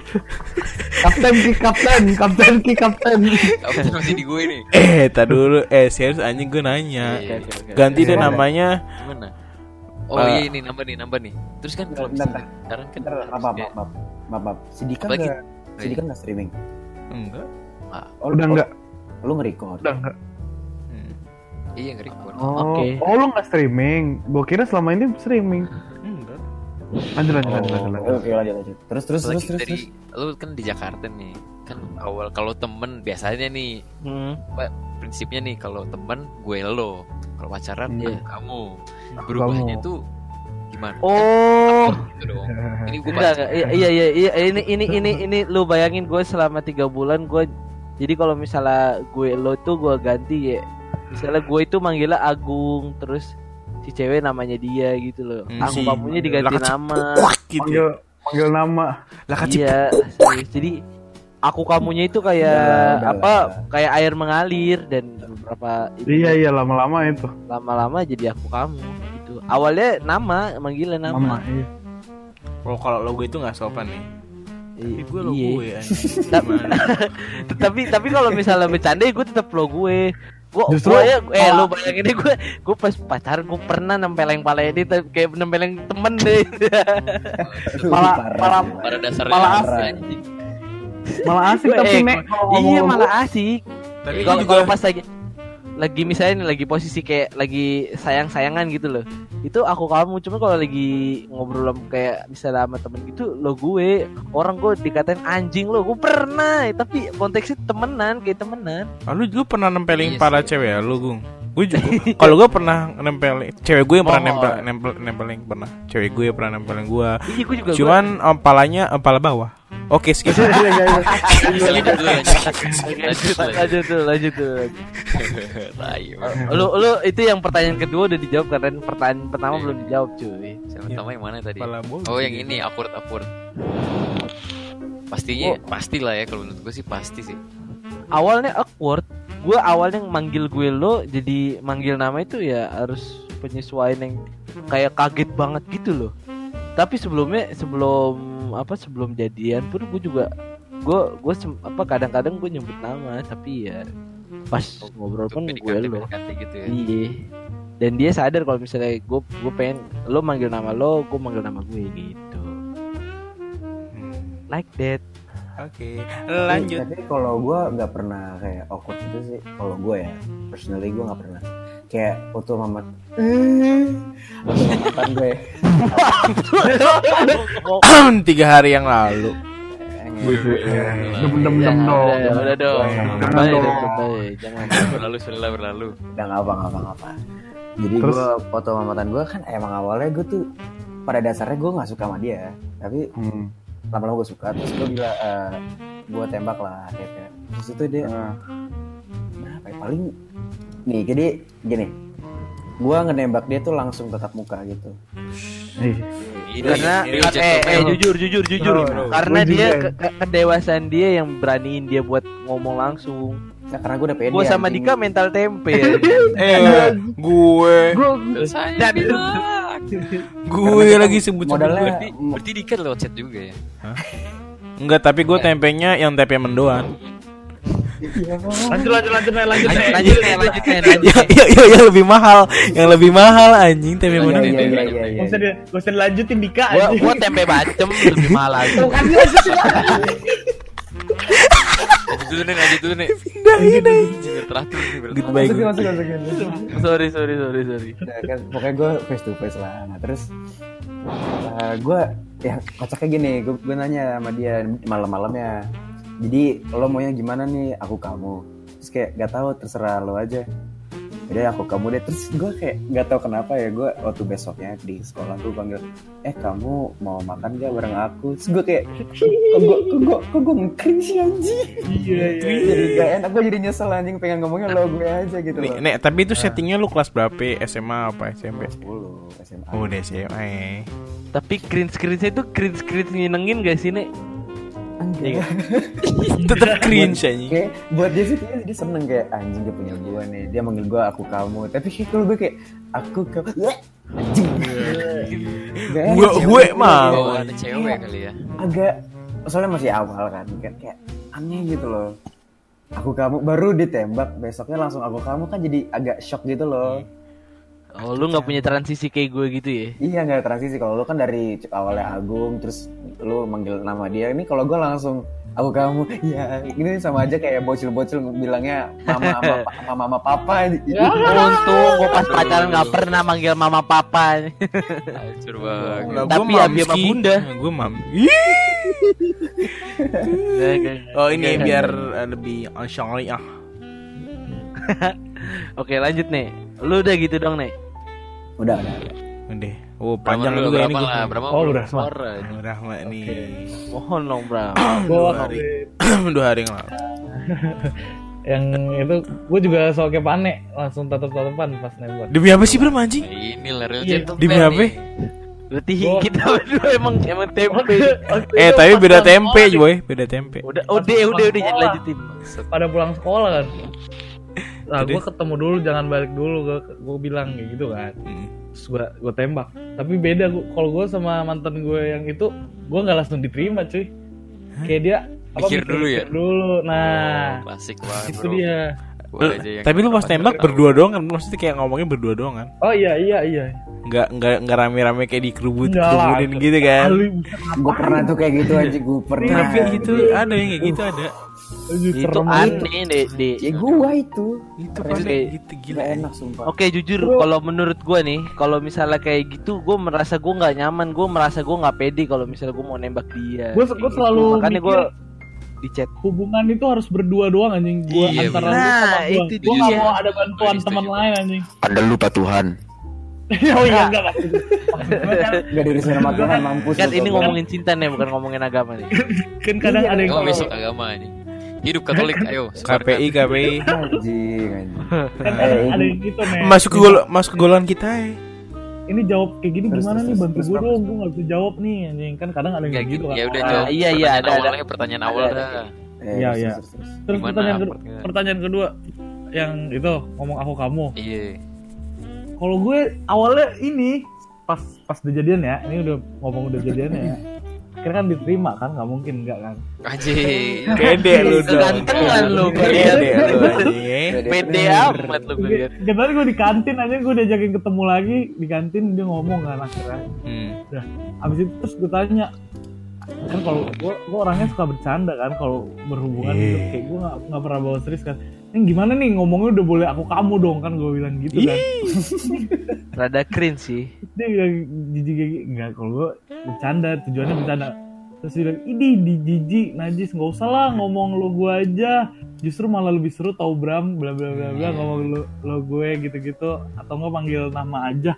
kapten ki kapten, kapten ki kapten. Kapten masih di gue nih. Eh, tak dulu. Eh, serius anjing gue nanya. Iya, oke. Ganti deh Iya. namanya. Gimana? Oh Eh. iya ini nambah nih, nambah nih. Terus kan kalau misalnya sekarang kan maaf. Si Dika Apalagi- nggak, si Dika nggak streaming. Enggak. Oh, Udah oh, enggak, Lu nge-record. udah enggak. Hmm. Iya nge-record. Oh, Oke. oh lu nggak streaming? Gua kira selama ini streaming. [LAUGHS] Lanjut lanjut lanjut lanjut. lanjut. Oke, lanjut, lanjut. Terus, terus, terus, terus, dari terus. lu kan di Jakarta nih. Kan awal kalau temen biasanya nih Hmm. apa, prinsipnya nih kalau temen gue lo, kalau pacaran aku kamu. Berubahnya kamu. tuh gimana? Oh. Gitu dong. [LAUGHS] Ini gue Enggak. Iya, iya, iya, iya, ini, ini, ini, ini, lu bayangin gue selama tiga bulan gue, jadi kalau misalnya gue lo tuh gue ganti ya, misalnya gue itu manggilnya Agung, terus si cewek namanya dia gitu loh, Hmm, aku si- kamunya diganti nama, Wah, gitu. Panggil panggil nama. Lah kacip. iya, serius. jadi aku kamunya itu kayak udah, apa, udah. kayak air mengalir dan beberapa Iya iya lama-lama itu. lama-lama jadi aku kamu gitu. Awalnya nama, manggilnya nama. Nama. Iya. Oh, kalau lo gue itu nggak sopan nih. Tapi gue lo iya. gue anjing. Tapi- [LAUGHS] tapi tapi kalau misalnya bercanda gue tetap lo gue gue Justru- gue ya eh lo bayangin deh gue gue pas pacaran gue pernah nempeleng pala ini tapi kayak nempeleng temen deh. Malah- malah- pada dasarnya Malah asik. Malah asik tapi Eh, nek kalau ngomong iya malah gua, asik. Tapi kalau juga kalau pas lagi lagi misalnya nih lagi posisi kayak lagi sayang sayangan gitu loh. Itu aku kamu cuma kalau lagi ngobrol sama kayak misalnya sama temen gitu lo gue orang gue dikatain anjing lo gue pernah tapi konteksnya temenan kayak temenan. Ah, lu pernah nempelin Iya para cewek ya lu gung? Gue juga kalau gue pernah nempelin cewek gue yang pernah Oh. nempel nempel nempelin pernah. Cewek gue yang pernah nempelin gue iya gue juga cuman em, palanya em, pala bawah oke skip Iya, iya, iya. Lanjut dulu, lanjut. Lanjut, lanjut lanjut. lanjut tuh lanjut tuh lanjut. Tai, lu lu itu yang pertanyaan kedua udah dijawab kan Ren? pertanyaan pertama belum dijawab cuy Yang pertama yang mana tadi? Oh yang ini awkward awkward. Pastinya pasti lah ya kalau menurut gue sih pasti sih. awalnya awkward gue awalnya manggil gue lo jadi manggil nama itu ya harus penyesuaian yang kayak kaget banget gitu loh tapi sebelumnya sebelum apa sebelum jadian pun gue juga gue gue apa kadang-kadang gue nyebut nama tapi ya pas ngobrol pun gue lo gitu ya. iya dan dia sadar kalau misalnya gue gue pengen lo manggil nama lo gue manggil nama gue gitu Hmm, like that oke lanjut Tapi kalau gue nggak pernah kayak awkward itu sih. Kalau gue ya, personally gue nggak pernah. Kayak foto mamat. Mamatan gue. [LAUGHS] tiga hari yang lalu Dem dem dem dong. udah, udah dong Jangan Bye, dong. udah, bye. jangan Berlalu sudah berlalu. Udah nggak apa ngapa ngapa. Jadi gue foto mamatan gue kan emang awalnya gue tuh pada dasarnya gue nggak suka sama dia. Tapi Hmm. lama-lama gue suka. Terus gue bilang, eh gue tembak lah akhirnya. Terus itu dia Nah, paling nih jadi gini. Gue ngenembak dia tuh langsung tatap muka gitu. Karena ini eh, eh, gentleman. jujur jujur. Jujur Bro, karena dia ke- ke- kedewasaan dia yang beraniin dia buat ngomong langsung. Nah, karena gue udah pede gue sama anjing. Dika mental tempe [LAUGHS] eh gue. Saya bilang. gue lagi sebut modalnya Berarti, berarti Dika lewat chat juga ya. enggak tapi gue tempenya yang tempe mendoan Lanjut lanjut lanjut Nek, lanjut. Nek. lanjut nih lanjut nih lanjut ya, ya, ya, yang lebih mahal. Yang lebih mahal anjing tempe Iya, iya, iya, iya, iya. Gak usah di- gak usah dilanjutin Dika gua gua tempe bacem lebih mahal lagi Lanjut dulu nih, lanjut dulu nih. Biar terakhir nih, biar goodbye masukin gue. masukin masukin sorry sorry sorry sorry. Udah, kan, pokoknya gue face to face lah. Nah terus gue ya kocaknya gini. Gue nanya sama dia malam-malamnya jadi lo maunya gimana nih? Aku kamu. Terus kayak gak tahu terserah lo aja. Jadi aku kamu deh. Terus gue kayak gak tahu kenapa ya gue waktu besoknya di sekolah gue panggil eh kamu mau makan gak bareng aku? Terus gue kayak kok gue kok gue kok gue ngekring sih anjing? Iya iya. jadi gak enak gue jadi nyesel anjing. Pengen ngomongnya lo gue aja gitu Nih, loh. Nek, tapi itu settingnya lu kelas berapa? SMA apa SMP? 10 SMA Oh, udah SMA. tapi cringe cringe itu cringe cringe nyenengin gak sih nek Anjing. [LAUGHS] Tetep cringe anjing. kayak buat dia sih kayak dia seneng kayak anjing dia punya gue nih. Dia manggil gue aku kamu. Tapi kayak kalau gue kayak aku kamu [LAUGHS] anjing. Gue gue mau. Bawa ada cewek kali ya. agak soalnya masih awal kan. Kayak, kayak aneh gitu loh. Aku kamu baru ditembak besoknya langsung aku kamu kan jadi agak shock gitu loh Oh, lu nggak punya transisi kayak gue gitu ya? iya nggak transisi kalau lu kan dari awalnya Agung terus lu manggil nama dia ini kalau gue langsung aku kamu [LAUGHS] ya ini sama aja kayak bocil-bocil bilangnya mama mama sama papa Ya. Untung gue pas pacaran nggak pernah manggil mama papa. Hancur banget. Tapi sama mamski. bunda. Nah, Gue mam. [LAUGHS] Oh ini biar lebih syariah. [LAUGHS] Oke lanjut nih. Lu udah gitu dong nih. udah udah, udah. Udah. Oh panjang juga ini. lah, gua. berapa Oh, udah, aja. Rahmat nih. Mohon dong Bram. Gue [COUGHS] Dua hari. Dua hari yang lalu. yang itu gue juga soal kayak panik langsung tatap tatapan pas nembak. Demi apa sih Bram anjing? Nah, Ini lah real Iya. gentleman Demi apa? Berarti kita berdua emang emang tempe. Eh tapi beda tempe boy, beda tempe. Udah udah udah udah jadi lanjutin. pada pulang sekolah kan. Nah, gue ketemu dulu, jangan balik dulu. Gue gue bilang kayak gitu kan. Hmm. Terus gue gue tembak. Tapi beda gua kalau gue sama mantan gue yang itu, gue nggak langsung diterima cuy. Kayak dia Mikir dulu ya? mikir dulu. Nah, Oh, klasik banget itu bro. dia. Gua aja yang Tapi lu pas tembak tahu. berdua doang kan? Maksudnya kayak ngomongnya berdua doang kan? Oh iya iya iya. Nggak nggak nggak rame-rame kayak dikerubut kerubudin gitu kan? Gue pernah tuh kayak gitu aja gue pernah Tapi gitu ada yang kayak gitu ada. Itu aneh deh, deh. ya gue itu Itu kayak- gitu gila. enak sumpah Oke jujur kalau menurut gue nih kalau misalnya kayak gitu gue merasa gue nggak nyaman gue merasa gue nggak pede kalau misalnya gue mau nembak dia Gua- gua gitu. selalu makanya gue mikir- di chat hubungan itu harus berdua doang anjing gua Iya, antara bener. lu sama Nah, gua. itu Gua nggak mau ada bantuan Setuju. teman lain anjing. anda lupa Tuhan [LAUGHS] oh iya enggak maksud gua. Maksud gua kan, Gak diri sama Tuhan mampus kan ini ngomongin cinta nih bukan ngomongin agama nih [LAUGHS] kan kadang ada yang besok agama nih. Hidup Katolik, ayo. KPI KPI anjing anjing kan ada yang gitu [LAUGHS] nih. masuk ke gol masuk ke golongan kita ya. Ini jawab kayak gini Terus, gimana terus, nih bantu terus. dong gua nggak bisa jawab nih anjing kan kadang ada yang gitu gitu. kan. Ya udah Ah, jawab. iya, iya, ada, ada. pertanyaan awal Ada, dah. Iya, iya. terus, Gimana pertanyaan pertanyaan kedua yang itu ngomong aku kamu. Iya. Kalau gue awalnya ini pas pas udah jadian ya, ini udah ngomong udah jadian ya. Kira kan diterima kan, nggak mungkin enggak kan? Anjing. [LAUGHS] Pede lu dong. Kegantengan lu Pede lu ya. pede amat lu gue liat Kemarin gue di kantin aja gue diajakin ketemu lagi di kantin dia ngomong kan akhirnya. Hmm. Udah, abis itu terus gue tanya kan kalau gue gue orangnya suka bercanda kan kalau berhubungan gitu kayak gue nggak nggak pernah bawa serius kan ini gimana nih? Ngomongnya udah boleh aku kamu dong kan gue bilang gitu kan. [LAUGHS] Rada cringe sih. Dia bilang jijik kayak gitu enggak kalau gue bercanda tujuannya bercanda. Terus dia bilang ini di jijik najis. Nggak usah lah ngomong lo gue aja. Justru malah lebih seru tau Bram bla bla bla bla ngomong lo lo gue gitu gitu atau nggak panggil nama aja.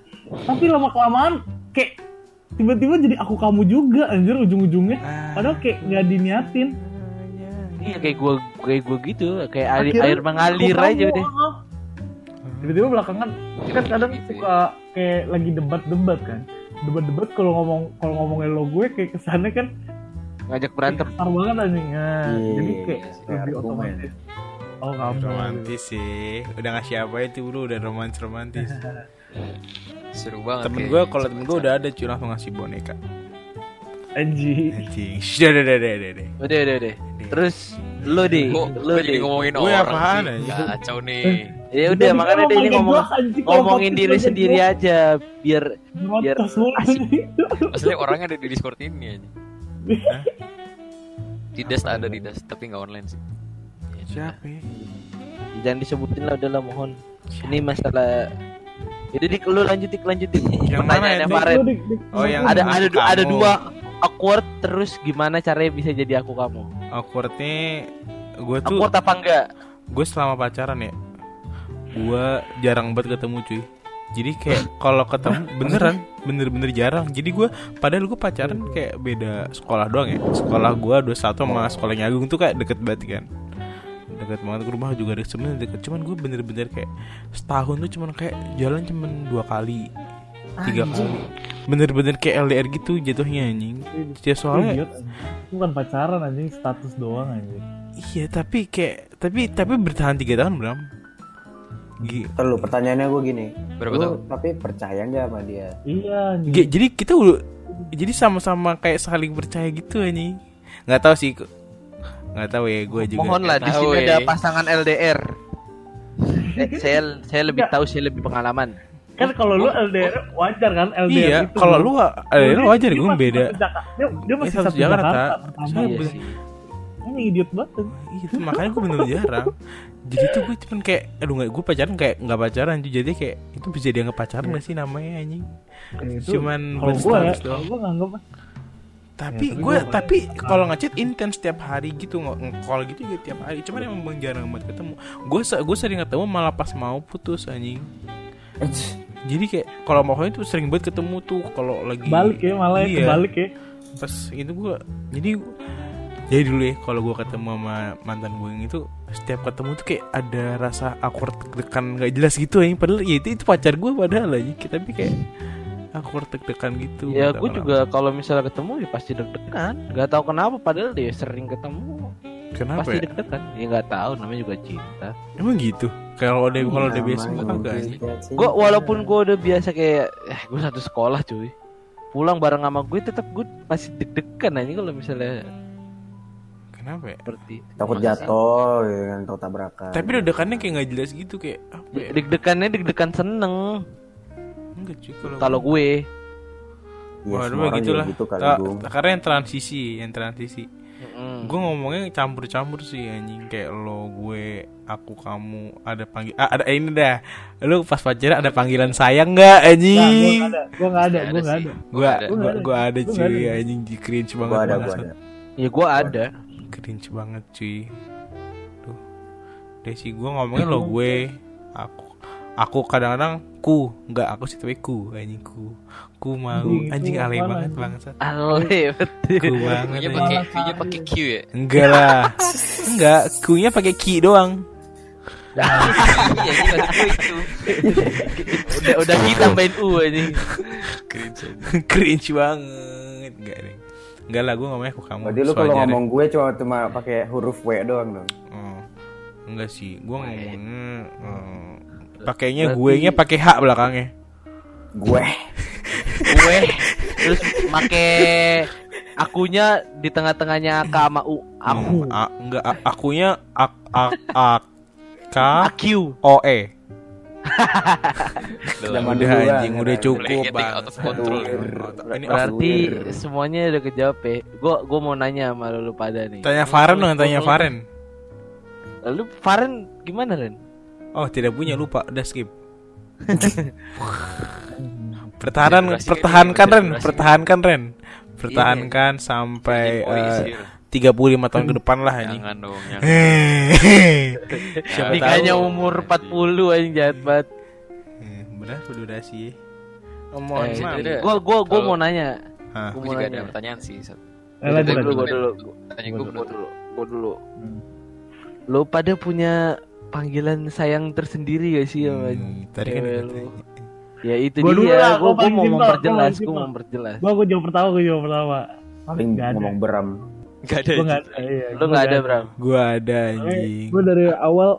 Tapi lama kelamaan kayak tiba-tiba jadi aku kamu juga anjir ujung-ujungnya. Padahal kayak nggak diniatin iya kayak gue kayak gue gitu kayak air, Akhirnya air mengalir aja ah. tiba-tiba belakangan kan kadang suka kayak lagi debat-debat kan debat-debat kalau ngomong kalau ngomongin lo gue kayak kesannya kan ngajak berantem kasar banget anjing nah, Iya, jadi kayak kayak lebih argumen. otomatis oh kamu Romantis sih. Udah ngasih apa itu lu udah romantis romantis. [LAUGHS] Seru banget. Temen kayak gue kalau temen gue udah ada cuy langsung ngasih boneka. anjing Anjing. [LAUGHS] Udah udah udah udah. udah udah udah terus lu di lu di ngomongin Gue orang apaan sih? aja? Kacau nih. ya udah makanya dia ini ngomongin ngomong ngomongin diri sendiri aja biar biar. Maksudnya orangnya ada di Discord ini aja. Didas ada Didas, tapi nggak online sih. Siapa? ya? jangan disebutin lah udahlah mohon ini masalah jadi dik lu lanjutin lanjutin Yang mana pertanyaannya? Farid di- di- Oh yang ada ada ada dua awkward terus gimana caranya bisa jadi aku kamu awkwardnya gue tuh awkward apa enggak? gue selama pacaran ya gue jarang banget ketemu cuy. Jadi kayak [LAUGHS] kalau ketemu beneran bener-bener jarang. Jadi gue padahal gue pacaran kayak beda sekolah doang ya. Sekolah gue dua satu sama sekolahnya Agung tuh kayak deket banget kan. Deket banget ke rumah juga deket sebenarnya deket. Cuman gue bener-bener kayak setahun tuh cuman kayak jalan cuman dua kali tiga kali bener-bener kayak LDR gitu jatuhnya anjing ya soalnya Idiot, anjing. Itu bukan pacaran anjing status doang anjing Iya tapi kayak tapi tapi bertahan tiga tahun Bram. Gi- Terus pertanyaannya gue gini. Berapa lu tahun? tapi percaya nggak sama dia? Iya. anjing. Jadi kita udah jadi sama-sama kayak saling percaya gitu anjing. Nggak tahu sih. Nggak tahu ya gue juga. Mohonlah di Tahu, sini eh. ada pasangan LDR. Eh, saya saya lebih tahu, saya lebih pengalaman. Kan kalau lu LDR wajar kan LDR Iya, itu. kalau lu eh, lu wajar gue beda. Dia, dia masih Iya, satu Jakarta. Jakarta. Iya Iya. Ini idiot banget. Itu makanya gue bener jarang. Jadi tuh gue cuman kayak aduh nggak gue pacaran kayak nggak pacaran tuh jadi kayak itu bisa dianggap pacaran gak sih namanya anjing. Ya, Cuman kalau gue ya, kalau gue nganggep Tapi Ya, gue tapi kalau ngechat intens setiap hari gitu nge- nge-call gitu juga tiap hari. Cuman emang jarang banget ketemu. Gue gue sering ketemu malah pas mau putus anjing. Jadi kayak kalau mau itu sering banget ketemu tuh kalau lagi balik ya malah ya Iya. kebalik ya. pas itu gue jadi jadi dulu ya kalau gue ketemu sama mantan gue yang itu setiap ketemu tuh kayak ada rasa awkward deg-degan nggak jelas gitu ya padahal ya itu itu pacar gue padahal aja tapi kayak awkward deg-degan gitu Ya Nggak gue juga kalau misalnya ketemu ya pasti deg-degan. Gak tahu kenapa padahal dia sering ketemu. Kenapa pasti ya deg-degan. Ya nggak tahu namanya juga cinta. emang gitu kalau udah kalau udah biasa aja cinta. Gue walaupun gue udah biasa kayak eh gue satu sekolah cuy. Pulang bareng sama gue tetap gue masih deg-degan aja kalau misalnya kenapa ya seperti takut jatuh ya kan takut tabrakan. tapi deg-degannya kayak nggak jelas gitu kayak apa ya deg-degannya deg-degan seneng enggak cuy kalau kalau gue ya, orang gitu lah. gitu karena yang transisi, yang transisi. Mm. Gue ngomongnya campur-campur sih anjing kayak lo, gue, aku, kamu ada panggil ah, ada eh, ini dah. Lu pas pacaran ada panggilan sayang nggak Nah, gue anjing? nggak ada, gue nggak ada, gue ada nggak sih. ada. Cuy ada. anjing di cringe banget Gua ada, gua ada. ya gue ada Cringe banget cuy. Tuh. Deh sih gue ngomongnya lo gue, aku aku kadang-kadang ku, nggak aku sih tapi ku anjing ku. Ku mau Anjing, alay banget bangsat. ale betul Ku banget. Anjing. pakai Q-nya pakai Q ya. Enggak lah. Enggak, ku-nya pakai ki doang. Iya, itu. udah udah kita tambahin u aja Cringe. Cringe banget. Enggak deh. Enggak lah, gue ngomongnya aku kamu. Berarti lu kalau ngomong gue cuma cuma pakai huruf W doang dong. Oh. Enggak sih, gue ngomongnya pakainya gue nya pakai H belakangnya. Gue. gue terus make akunya di tengah-tengahnya K sama U aku A, enggak a, akunya a, a, a K aku O E. [LAUGHS] Zaman Udah anjing, udah cukup Mulai getting bang. out of control. Ini berarti Aku- semuanya udah kejawab ya gue gue mau nanya sama lu pada nih tanya Faren dong, tanya Faren. lu Faren gimana Ren Oh, tidak punya lupa, udah skip. [LAUGHS] Pertahanan, Durasi pertahankan ini, Ren, pertahankan Ren, pertahankan sampai Oh, iya, eh, sih. 35 tahun ke depan lah anjing. Jangan dong, jangan. [LAUGHS] Siapa nikahnya tahu. umur 40 aja jahat banget Eh, Benar durasi. Oh, mohon eh, maaf. tidak. gue gue gue Kalau- mau nanya mau juga ada nanya pertanyaan sih. Eh, dulu gue dulu Tanya gue gue dulu gue dulu lu pada punya panggilan sayang tersendiri gak sih sama Hmm, tadi kan lu? Ya itu Gua dulu dia. lah, Gue gua paling mau simpel, gua memperjelas. Gue mau memperjelas. Gue gue jawab pertama, gue jawab pertama. Paling ada. ngomong beram. Gak ada. Nggak ada. Iya, Lu nggak ada bro? Gua ada anjing. Gue dari awal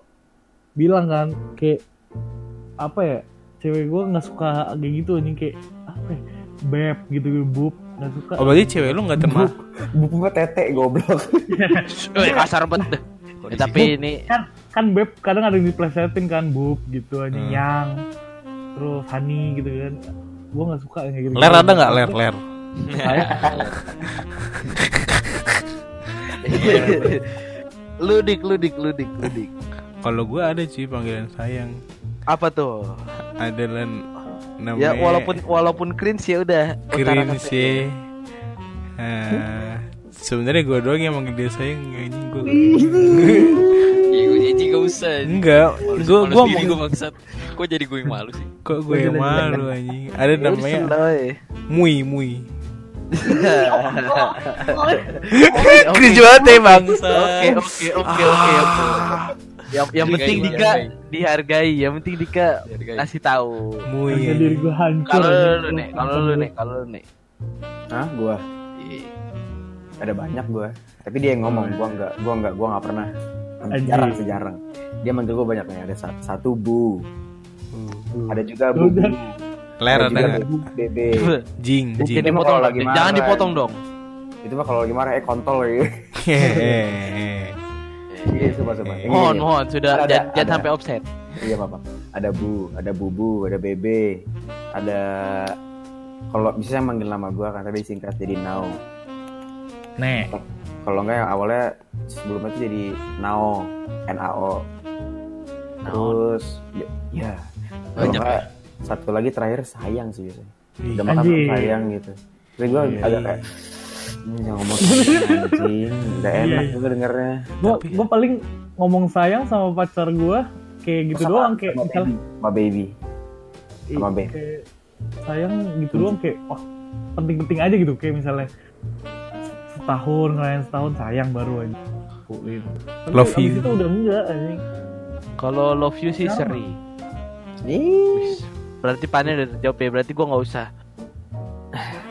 bilang kan kayak apa ya cewek gue nggak suka kayak gitu anjing kayak apa ya, beb gitu bub nggak suka Oh berarti cewek lu nggak [LAUGHS] terma Buku mah tete goblok. [LAUGHS] Eh, kasar banget deh. Eh, tapi ini kan kan beb kadang ada yang diplesetin kan bub gitu anjing Hmm. yang terus honey gitu kan gue nggak suka yang kayak gitu ler ada nggak ler ler? [LAUGHS] ludik ludik ludik ludik. Kalau gua ada sih panggilan sayang. Apa tuh? Ada lan namanya Ya walaupun walaupun cringe ya udah. utarakan keren sih. Eh, sebenarnya gua doang yang manggil dia sayang gua. Iya, gue jadi gak usah. Enggak, gua gua mau gue bangsat. Kok jadi gue yang malu sih? kok gue yang malu anjing. Ada Ya namanya eh. Mui Mui. Oke, Cringe banget ya bangsa. Oke oke oke oke oke. Yang yang penting Dika dihargai. Yang penting Dika Dihargai. kasih tahu. Mui. gue Kalau lu nih, kalau lu nih, kalau lu nih. Hah, gua. Ada banyak gua. Tapi dia yang ngomong, gua enggak, gua enggak, gua enggak pernah. Anjing. jarang sejarang dia manggil gue banyak nih ada sa- satu bu ada juga bu Udah. Ler ada nggak? bu bebe [LAUGHS] Jing, Jangan jing. Dipotong lagi marah. Jangan dipotong dong. itu mah kalau lagi marah eh kontol lagi [LAUGHS] Hehehe. iya coba coba Mohon, mohon sudah Ada, jangan, sampai offset. iya bapak ada bu ada bubu ada bebe ada kalau bisa manggil nama gue kan tapi singkat jadi now Nek. kalau enggak yang awalnya sebelumnya itu jadi nao nao terus ya, ya. Kalau Banyak enggak, satu lagi terakhir sayang sih biasanya. Udah makan sayang gitu. Terus gue Iya, agak kayak "Hmm, jangan ngomong sayang, anjing. Udah Iya, enak iya. juga dengernya. Gue gue paling ngomong sayang sama pacar gue kayak gitu Sama- doang kayak sama misal baby. Sama baby. Sama kayak sayang gitu doang kayak wah penting-penting aja gitu kayak misalnya setahun ngelayan setahun sayang baru aja lakuin. Tapi Love you. itu udah enggak anjing Kalau love you sih Kenapa? seri. Ih, Wis. Berarti pane udah terjawab ya. Berarti gua nggak usah.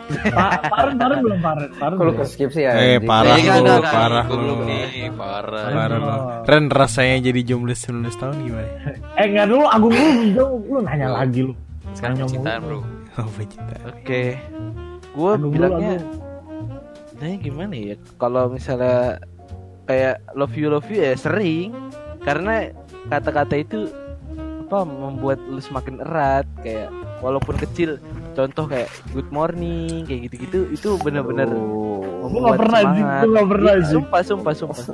Pa- paren paren belum paren paren kalau belum. ke skip sih ya Eh, anjing. parah lu, parah lu. belum nih, parah. Parah lu. Ren rasanya jadi jomblo 19 tahun gimana? [LAUGHS] eh enggak dulu Agung lu lu, lu nanya lagi lu Sekarang mulu. Bro. Oh, pecinta. Oke. Gua bilangnya Nah, gimana ya? Kalau misalnya kayak love you love you ya sering karena kata-kata itu apa membuat lu semakin erat kayak walaupun kecil contoh kayak good morning kayak gitu-gitu itu benar-benar Oh. Gua nggak pernah, anjing. Gua nggak pernah, anjing. sumpah sumpah sumpah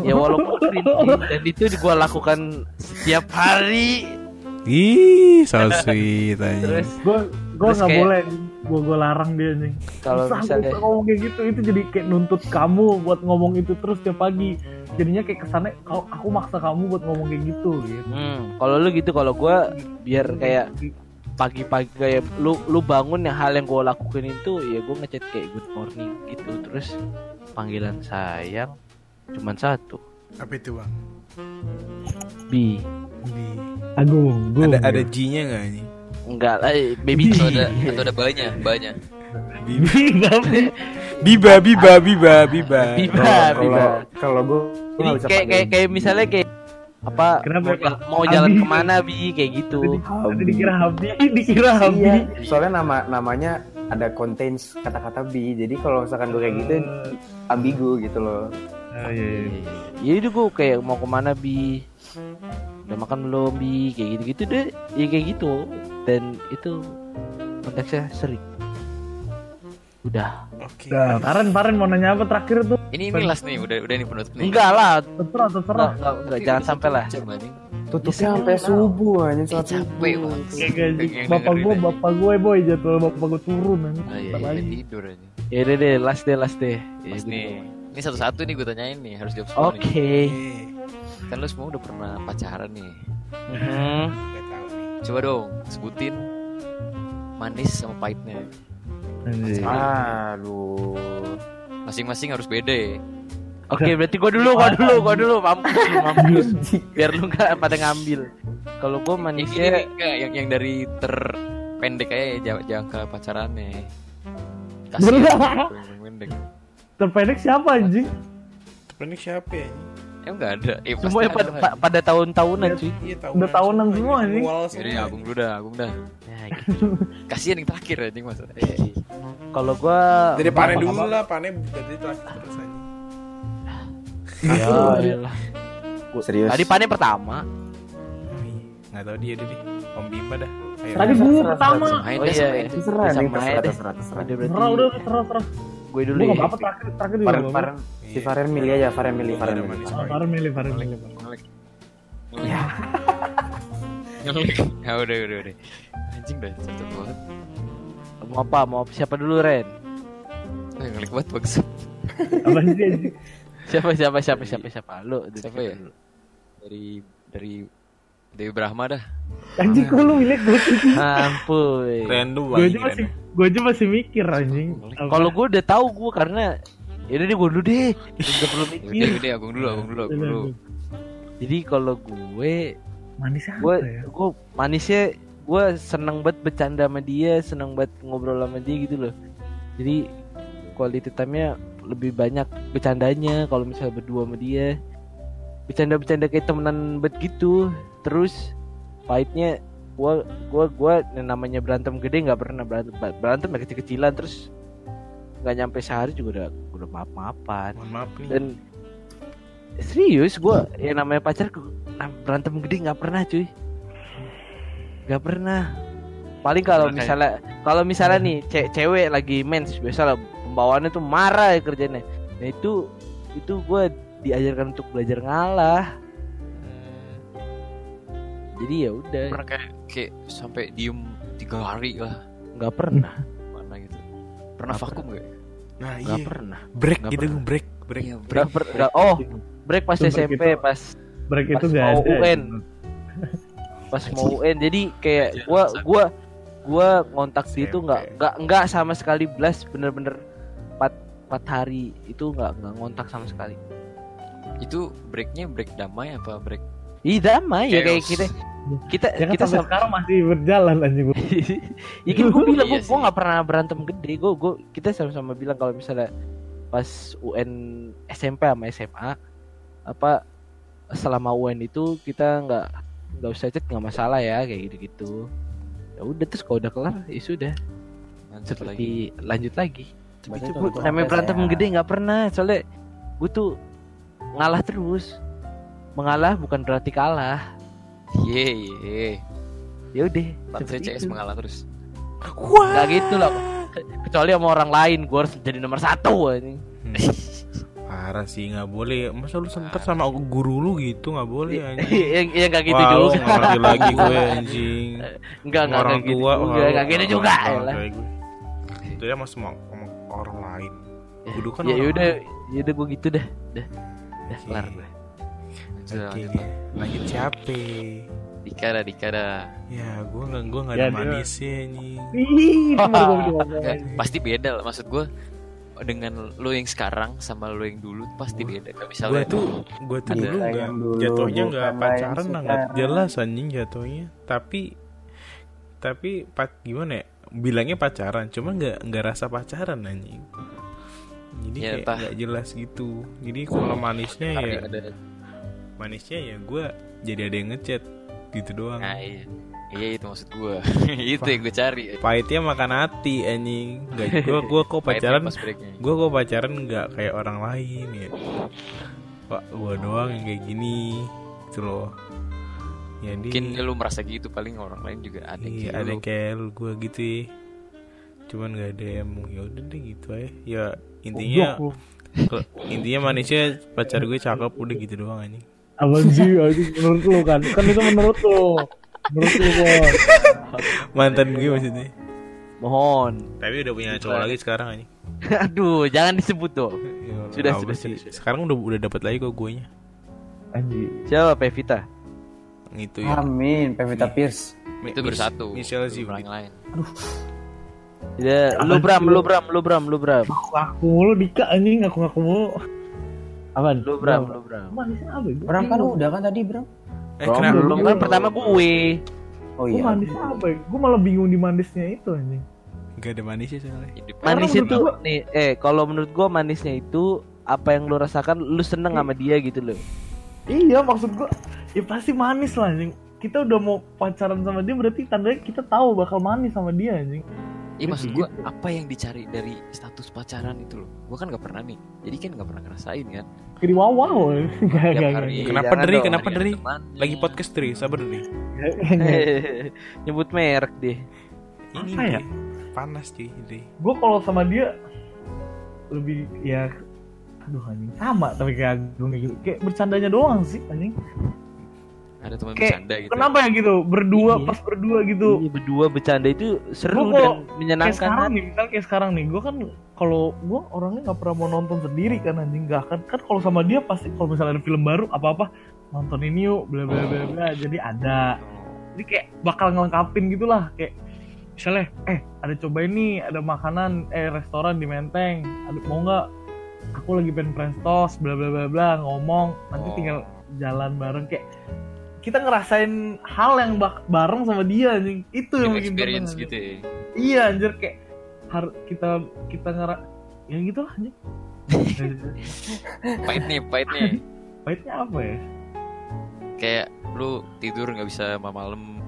ya walaupun cringy dan itu gua lakukan setiap hari Ih, so sweet aja. terus gue gue nggak kayak- boleh gue gue larang dia nih kalau misalnya usah ngomong kayak gitu. Itu jadi kayak nuntut kamu buat ngomong itu terus tiap pagi. Jadinya kayak kesannya kalau aku maksa kamu buat ngomong kayak gitu gitu. Hmm, kalau lu gitu kalau gua biar kayak pagi-pagi kayak lu lu bangun ya hal yang gue lakukan itu ya gue ngechat kayak good morning gitu. Terus panggilan sayang cuman satu. Apa itu, Bang? bi Di- Agung gue Ada ada G-nya enggak nih? Enggak lah eh, baby Atau G ada atau ada banyak, banyak. Biba, biba, biba, biba. biba kalau biba kalau gue jadi kayak kayak kayak misalnya kayak apa Kenapa, mau, mau jalan Abi. ke mana bi kayak gitu Tadi dikira Habi dikira Habi Iya, soalnya nama namanya ada contains kata-kata bi. Jadi kalau misalkan gue kayak gitu ambigu gitu loh. Ah, iya, iya. ya itu gue kayak mau ke mana bi udah makan belum bi kayak gitu gitu deh ya kayak gitu dan itu konteksnya sering udah Oke. Nah, Paren Paren mau nanya apa terakhir tuh Ini ini last nih, udah udah nih penutup nih. enggak lah terserah terserah enggak, enggak, enggak, jangan sampai lah. Tutupnya sampai subuh anjing saat Capek subuh. bapak gue aja. bapak gue boy jadwal bapak gue turun nanti Oh, iya, iya, tidur aja. ya udah deh last deh last deh ya, gitu. nih. Ini satu-satu nih gue tanyain nih, harus jawab semua oke nih. Kan lu semua udah pernah pacaran nih. Nih. Coba dong sebutin manis sama pahitnya. Anjir. Aduh. Masing-masing harus beda ya. oke berarti gue dulu gue dulu gue dulu mampus mampus biar lu nggak pada ngambil kalau ini manisnya enggak, yang yang dari terpendek aja jang- jangka pacarannya. Kasih [LAUGHS] terpendek siapa anjing Ini siapa ya? Emang enggak ada. Eh, semuanya ada pada, pa- pada tahun-tahunan cuy Iya, Udah tahunan semua, ini. Mual Jadi semua. Agung dulu dah, Agung dah. Ya, [LAUGHS] gitu. Kasihan yang terakhir anjing masa. Eh, kalau gue Dari pane dulu lah, pane dari terakhir terus aja. ya, iyalah. Serius. tadi pane pertama Nggak tahu dia deh. Om Bimba dah. Ayo. tadi gue pertama Oh iya, iya. terserah terserah terserah terserah. Terserah udah terserah terserah gue dulu gue ya apa-apa terakhir terakhir Faren. Faren si Faren milih aja Faren milih Faren milih. Faren milih Faren milih. Ngelik. Ya udah udah udah. Anjing dah cocok banget. mau apa mau siapa dulu Ren Eh, ngelik banget bagus. apa sih [LAUGHS] siapa siapa siapa siapa siapa lu Siapa ya? Dari dari Dewi Brahma dah. anjing kok lu milih gue sih? [LAUGHS] Ampun. Random gue aja masih gue aja masih mikir anjing. Kalau gue udah tahu gue karena ya udah deh gue dulu deh. Udah perlu mikir. Udah udah Agung dulu, Agung dulu, Agung dulu. jadi kalau gue manis apa gue ya? gue manisnya gue seneng banget bercanda sama dia seneng banget ngobrol sama dia gitu loh. Jadi quality time-nya lebih banyak bercandanya kalau misalnya berdua sama dia. Bercanda-bercanda kayak temenan bet gitu terus pahitnya gua gua gua yang namanya berantem gede nggak pernah berantem berantem ya kecil-kecilan terus nggak nyampe sehari juga udah udah maaf maafan mohon maaf nih dan serius gua yang namanya pacar gua- berantem gede nggak pernah cuy. Nggak pernah. Paling kalau misalnya kalau misalnya nih [LAUGHS] ce- cewek lagi mens biasa lah pembawaannya tuh marah ya kerjanya. Nah itu itu gua diajarkan untuk belajar ngalah jadi ya udah. Pernah kayak kayak sampai diem tiga hari lah. Nggak pernah. Mana gitu. Pernah Nggak vakum gak nah nggak iya. pernah. Break Nggak gitu pernah. break break. Iya, nggak per- nggak- oh break pas Itu break SMP itu- pas break Pas itu gak mau ada UN. pas mau UN jadi kayak Iya, gua gua gua ngontak dia itu nggak nggak nggak sama sekali blast bener-bener empat empat hari itu nggak nggak ngontak sama sekali. Itu breaknya break damai apa break Ih damai ya kayak Chaos. kita kita ya kan kita sampai sama sekarang masih berjalan anjing. [LAUGHS] Gua. ya kan gue bilang gue Iya gue [LAUGHS] nggak pernah berantem gede. Gue gue kita sama-sama bilang kalau misalnya pas UN SMP sama SMA apa selama UN itu kita nggak nggak usah chat nggak masalah ya kayak gitu gitu ya udah terus kalau udah kelar ya sudah. Lanjut lagi. seperti lanjut lagi. Itu gue untuk namanya apa berantem saya? gede nggak pernah. Soalnya gue tuh ngalah terus. Mengalah bukan berarti kalah ye ye. Ya udah saya seperti CS itu. mengalah terus. Wah. Nggak gitu loh. Kecuali sama orang lain gue harus jadi nomor satu ini parah sih nggak boleh. Masa lu sempet sama guru lu gitu? Nggak boleh anjing. yang yang nggak gitu lu juga. nggak ngerti lagi gue anjing. Enggak enggak orang kayak gitu tua juga wah, enggak gitu juga itu ya mas sama sama orang lain. Kudu kan ya udah ya udah gue gitu dah. Dah dah kelar gue lanjut Oke, lanjut lanjut siapa Dika dah Dika dah. Ya gue nggak gue nggak Ya, ada manisnya anjing. Ih, itu baru gua bilang. Nggak, pasti beda lah maksud gue dengan lo yang sekarang sama lo yang dulu pasti beda. Kayak gue misalnya tuh gue tuh dulu nggak jatuhnya nggak pacaran nggak jelas anjing jatuhnya. Tapi tapi pat gimana ya? Bilangnya pacaran cuma nggak nggak rasa pacaran anjing. Jadi Ya, kayak nggak jelas gitu. Jadi kalau manisnya hari ya ada manisnya ya gue jadi ada yang ngechat gitu doang. Nah iya. Iya itu maksud gue [LAUGHS] itu yang gue cari. pahitnya makan hati anjing. Nggak gue gue kok pacaran gue kok pacaran nggak kayak orang lain ya. Pak gue doang yang kayak gini. Gitu loh. Jadi mungkin lu merasa gitu paling orang lain juga ada iya, kayak ada lu. yang kayak lu gue gitu ya. Cuman nggak ada yang mau ya udah deh gitu aja. Ya intinya intinya manisnya pacar gue cakep udah gitu doang anjing Apaan sih? Menurut lu kan? Kan itu menurut lu. Menurut lu bos. mantan gue maksudnya mohon tapi udah punya cowok lagi sekarang anjing [LAUGHS] aduh jangan disebut dong Ya, Sudah, sudah, sih? sudah, sudah. sekarang udah udah dapat lagi kok gue nya Anjing. siapa Pevita gitu ya Amin, Pevita Pierce. itu bersatu Michelle sih yang lain ya lu bram lu? bram lu bram lu bram Aku aku mulu Dika anjing, aku ngaku mulu. Apaan? lu bram lu bram Manisnya apa? ya? Bram kan udah kan tadi, Bram? eh Belum, kenapa belum kan pertama gue Oh Gue iya. manisnya apa ya? Gue malah bingung di manisnya itu anjing. gak ada manisnya soalnya manis itu nih eh kalau menurut gua manisnya itu apa yang lu rasakan lu seneng sama dia gitu loh Iya maksud gue Ya pasti manis lah anjing Kita udah mau pacaran sama dia berarti tandanya kita tahu bakal manis sama dia anjing Iya maksud Gitu. gue apa yang dicari dari status pacaran itu loh Gue kan gak pernah nih Jadi kan gak pernah ngerasain kan Kiri wow wow hari gak Kenapa dong. Kenapa temannya. Lagi podcast Dri, sabar Dri. [LAUGHS] nyebut merek deh Ini Apa ya? Panas cuy Dri. Gue kalau sama dia Lebih ya Aduh anjing Sama tapi kayak gitu Kayak bercandanya doang sih anjing Ada teman Kayak bercanda gitu Kenapa ya gitu? Berdua Iya. pas berdua gitu. Iya, berdua bercanda itu seru Gua dan Kayak menyenangkan sekarang kan? nih Misalnya kayak sekarang nih Gue kan kalau gue orangnya nggak pernah mau nonton sendiri kan anjing. Gak kan Kan kalau sama dia pasti Kalau misalnya ada film baru Apa-apa Nonton ini yuk Bla bla bla bla. Jadi ada. Jadi kayak bakal ngelengkapin gitu lah kayak misalnya eh ada coba ini ada makanan eh restoran di Menteng. Ada mau nggak? Aku lagi pengen prestos bla bla bla bla ngomong. Nanti Oh. tinggal jalan bareng kayak kita ngerasain hal yang bak- bareng sama dia anjing. Itu yang bikin experience seneng, gitu ya. Iya anjir kayak har kita kita ngera ya gitu lah anjing. [LAUGHS] Pahit nih, pahit nih. [LAUGHS] Pahitnya apa ya? Kayak lu tidur nggak bisa malam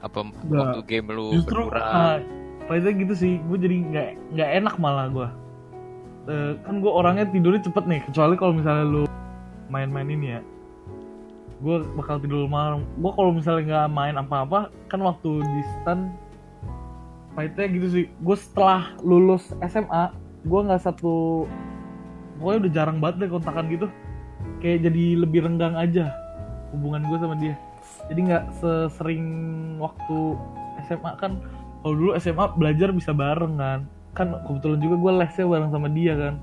apa Nggak. waktu game lu justru berkurang. ah, pahitnya gitu sih. Gue jadi nggak nggak enak malah gue kan gue orangnya tidurnya cepet nih. Kecuali kalau misalnya lu main-main ini ya gue bakal tidur malam. Gue kalau misalnya nggak main apa-apa kan waktu di stan pahitnya gitu sih. Gue setelah lulus SMA gue nggak satu pokoknya udah jarang banget deh kontakan gitu. Kayak jadi lebih renggang aja hubungan gue sama dia. Jadi nggak sesering waktu SMA kan kalau dulu SMA belajar bisa bareng kan. Kan kebetulan juga gue lesnya bareng sama dia kan.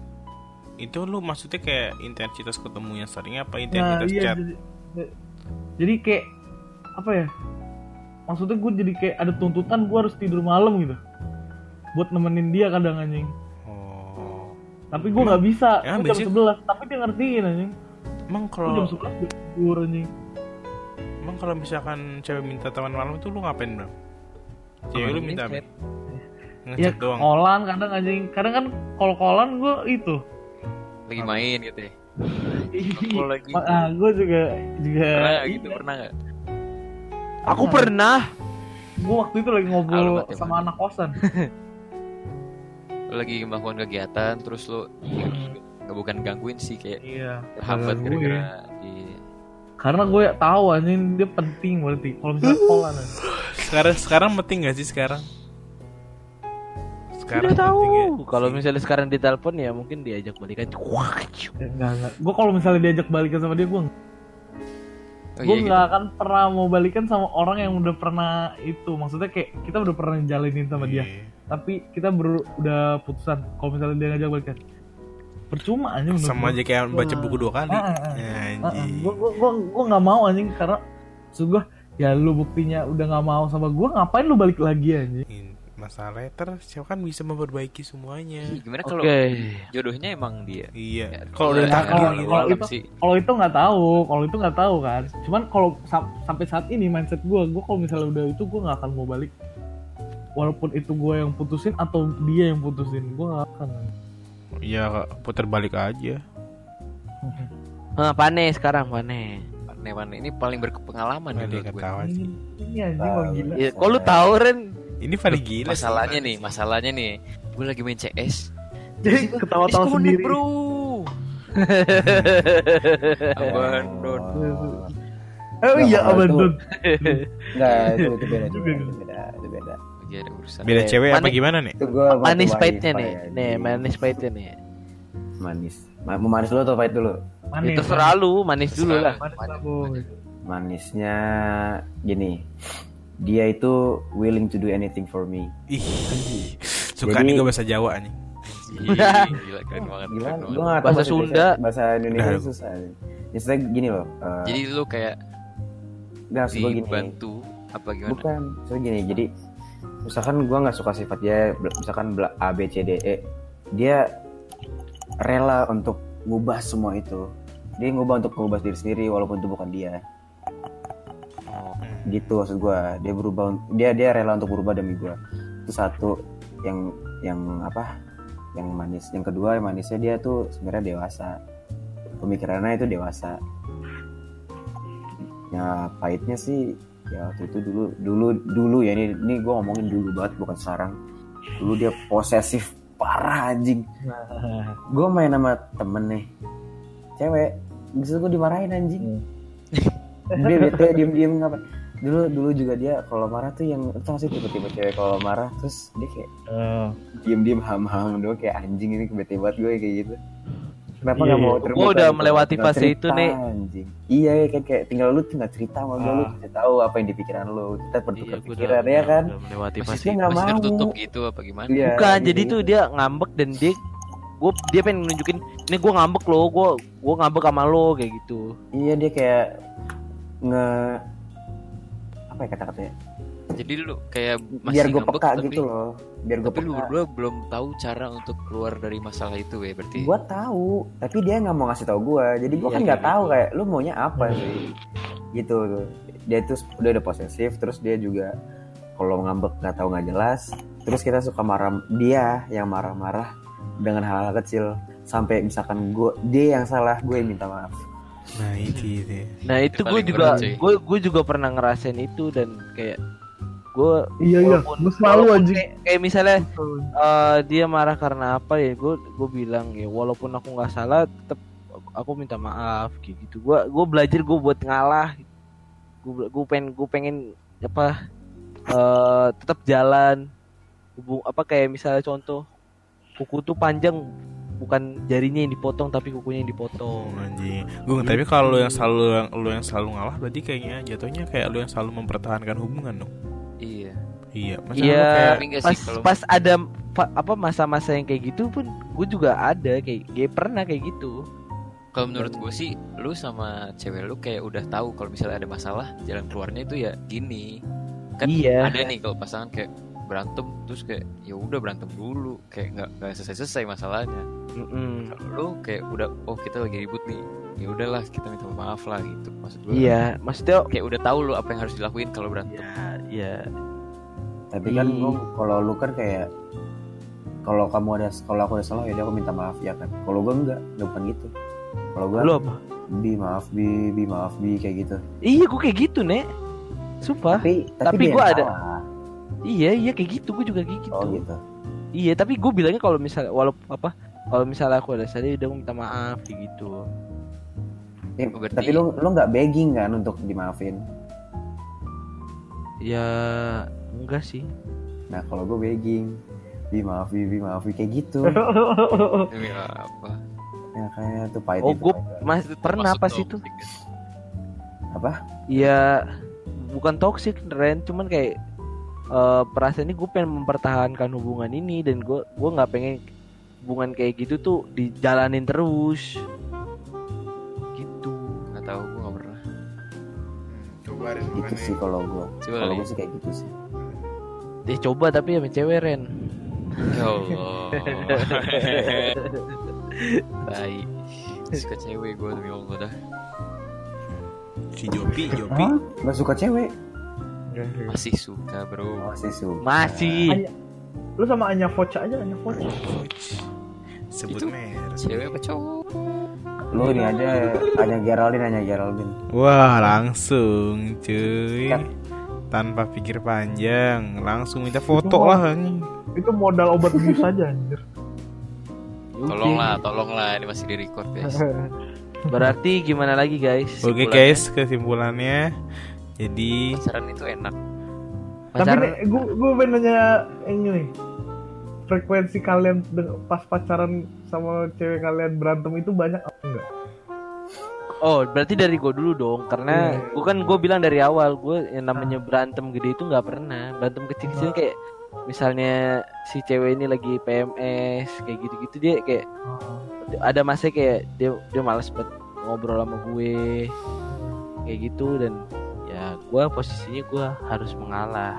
Itu lu maksudnya kayak intensitas ketemunya sering apa? Nah intensitas iya chat? jadi, jadi kayak apa ya maksudnya gue jadi kayak ada tuntutan gue harus tidur malam gitu. Buat nemenin dia kadang anjing. Oh. tapi gue nggak bisa. Gue jam 11 tapi dia ngertiin anjing. Emang jam kalau 11 udah tidur anjing. Emang kalau misalkan cewek minta teman malam itu lu ngapain, Bro? Cewek lu minta apa? Ya doang. kolan kadang anjing. Kadang kan kalau kolan gue itu. Lagi main gitu ya Kalau lagi ah gue juga juga pernah gitu pernah nggak Aku pernah. gue waktu itu lagi ngobrol ya, sama anak kosan lagi melakukan kegiatan terus lu nggak bukan gangguin sih kayak iya hambat gara-gara iya. karena gue tahu anjing dia penting berarti kalau misalnya anjing. Sekarang sekarang penting gak sih sekarang? Sekarang Tidak tahu. ya? Kalau misalnya sekarang ditelepon ya mungkin diajak balikan. Wah, enggak enggak gue kalau misalnya diajak balikan sama dia gue oh, gue iya, nggak akan pernah mau balikan sama orang yang udah pernah itu maksudnya kayak kita udah pernah jalanin sama dia Iya. tapi kita baru udah putusan kalau misalnya dia ngajak balikan percuma anjing menurut Sama aja kayak baca buku dua kali. Ah, ah, ah. Ya, anjing. gue gue gue nggak mau anjing karena maksud gue ya lu buktinya udah nggak mau sama gue ngapain lu balik lagi anjing Ini Masalahnya ter siapa kan bisa memperbaiki semuanya. Gimana kalau jodohnya emang dia Iya. Ya, Kalau udah ya, takdir kalau- gitu. itu- kalau itu nggak tahu kalau itu nggak tahu kan cuman kalau sam- sampai saat ini mindset gue gue kalau misalnya udah itu gue nggak akan mau balik walaupun itu gue yang putusin atau dia yang putusin gue nggak akan Iya, putar balik aja. Ah, pane sekarang pane. Pane-pane ini paling berpengalaman nih menurut gue. ketawa sih. ini anjing mau gila Ya, kok lu tahu Ren? Ini paling gila sih. masalahnya nih masalahnya nih gue lagi main CS jadi ketawa-tawa sendiri bro abandon oh iya Nah, abandon Enggak, itu, itu beda. Itu beda, itu beda. lagi ada urusan Beda cewek apa gimana nih? Manis pahitnya nih. Nih, manis pahitnya nih. Manis. Ma- Mau manis dulu atau pahit dulu? manis Itu selalu manis dulu lah. Manisnya gini. Dia itu willing to do anything for me. Ih. Suka Jadi- nih gue bahasa Jawa nih. Ih, gila keren banget [LAUGHS] Gila, keren gue banget. Bahasa Sunda. Bahasa Indonesia Udah. susah. Misalnya gini loh. eh, jadi lu kayak nggak gua gini. dibantu apa gimana Bukan, so gini. Jadi misalkan gua nggak suka sifat dia, misalkan A B C D E, dia rela untuk ngubah semua itu. Dia ngubah untuk ngubah diri sendiri walaupun itu bukan dia. Gitu maksud gua. Dia berubah, dia dia rela untuk berubah demi gua. Itu satu yang yang apa? Yang manis. Yang kedua yang manisnya dia tuh sebenarnya dewasa. Pemikirannya itu dewasa. Ya pahitnya sih ya waktu itu dulu dulu dulu ya ini ini gue ngomongin dulu banget bukan sekarang dulu dia posesif parah anjing [LAUGHS] gue main sama temen nih cewek bisa gue dimarahin anjing dia bete diem diem ngapa dulu dulu juga dia kalau marah tuh yang gak sih tipe-tipe cewek kalau marah terus dia kayak Eh, diem diem ham ham doang kayak anjing ini bete banget gue kayak gitu kenapa Iya, nggak mau iya. terbuka Gua udah gitu? melewati fase itu, cerita, Nek. anjing iya ya kan kayak tinggal lu tinggal cerita sama gue lu Ah. bisa tahu apa yang di pikiran lu kita Iya, bertukar gua pikiran ya kan udah melewati fase nggak masih mau. tertutup gitu apa gimana Iya, Bukan, gitu. jadi tuh dia ngambek dan dia gue dia pengen nunjukin ini gue ngambek loh, gue gue ngambek sama lo kayak gitu. iya dia kayak nge apa ya kata-katanya? Jadi lu kayak masih biar gue peka tapi, gitu loh biar gue tapi lu berdua belum tahu cara untuk keluar dari masalah itu ya berarti gue tahu tapi dia nggak mau ngasih tahu gue jadi gue Iya, kan nggak kayak tahu gitu. kayak lu maunya apa sih? Gitu. Tuh dia tuh udah udah posesif terus dia juga kalau ngambek nggak tahu nggak jelas. Terus kita suka marah dia yang marah-marah dengan hal-hal kecil. Sampai misalkan gue dia yang salah gue yang minta maaf Nah itu itu. Nah itu gue paling juga gue gue juga pernah ngerasain itu dan kayak gue Iya iya, Walaupun- gue selalu anjing. kayak, kayak misalnya eh, dia marah karena apa ya gue gue bilang ya walaupun aku nggak salah tetap aku minta maaf kayak gitu. Gue gue belajar gue buat ngalah. Gue gue pengen gue pengen apa eh tetap jalan. Hubung, apa kayak misalnya contoh kuku tuh panjang bukan jarinya yang dipotong tapi kukunya yang dipotong anjing. Gue tapi kalau yang selalu yang lu yang selalu ngalah berarti kayaknya jatuhnya kayak lu yang selalu mempertahankan hubungan dong. Iya. Iya, masa Iya, kayak nggak sih pas kalau- pas ada fa- apa masa-masa yang kayak gitu pun gue juga ada kayak, kayak pernah kayak gitu Kalau menurut gue sih, lu sama cewek lu kayak udah tahu kalau misalnya ada masalah, jalan keluarnya itu ya gini. Kan Iya. ada nih kalau pasangan kayak berantem terus kayak ya udah berantem dulu, kayak nggak nggak selesai selesai masalahnya. Mm-mm. Kalau lu kayak udah oh kita lagi ribut nih, ya udahlah kita minta maaf lah gitu. Maksud gue. Iya, maksudnya Kayak udah tahu lu apa yang harus dilakuin kalau berantem. ya, ya. Tapi kan. Bung, kalau lu kan kayak kalau kamu ada kalau aku ada salah ya udah aku minta maaf ya kan. Kalau gue enggak, enggak bukan gitu. Kalau gue Lu apa? bi maaf bi bi maaf bi kayak gitu. Iya, gue kayak gitu, Nek. Sumpah. Tapi Tapi dia gua yang ada- salah. Iya, iya kayak gitu, gue juga kayak gitu. Oh gitu. Iya, tapi gue bilangnya kalau misalnya walaupun apa kalau misalnya aku ada salah ya udah minta maaf kayak gitu. Eh, Oh, berarti- Tapi lu lu nggak begging kan untuk dimaafin. Ya enggak sih. Nah kalau gue begging, bi maaf bi bi maaf kayak gitu. [LAUGHS] Demi apa? ya kayak tuh pahit Oh, gue mas pernah Maksud itu. toxic kan? apa? Iya, bukan toxic, Ren, cuman kayak eh perasaan ini gue pengen mempertahankan hubungan ini dan gue gue nggak pengen hubungan kayak gitu tuh dijalanin terus. Gitu. Nggak tahu, gue nggak pernah. coba Ren, Gitu sih kalau gue. Coba Kalau gue sih kayak gitu sih. Eh coba tapi sama cewek Ren. Ya Allah. [LAUGHS] Baik. Suka cewek gue demi Allah dah. si Jopi, Jopi. Hah? Gak suka cewek? Masih suka bro. Masih suka. Masih. Lu sama Anya Focha aja, Anya. Coach. Sebut merek. Cewek apa cowok? Lu ini aja hanya Geraldine hanya Geraldine. Wah, langsung cuy. Kan. Tanpa pikir panjang, langsung minta foto Itu lah anjing. Itu modal obat bius aja anjir. Tolonglah, tolonglah ini masih di record guys. [LAUGHS] Berarti gimana lagi guys? Oke Kesimpulannya, guys, kesimpulannya jadi Pacaran itu enak. Tapi Pacaran nih, gue gue pengen nanya ini nih. Frekuensi kalian pas pacaran sama cewek kalian berantem itu banyak apa enggak? Oh, berarti dari gue dulu dong, karena Iya. gue kan gue bilang dari awal gue yang namanya berantem gede itu nggak pernah. Berantem kecil-kecil kayak misalnya si cewek ini lagi PMS kayak gitu-gitu dia kayak ada masa kayak dia dia malas buat ngobrol sama gue kayak gitu dan ya gue posisinya gue harus mengalah.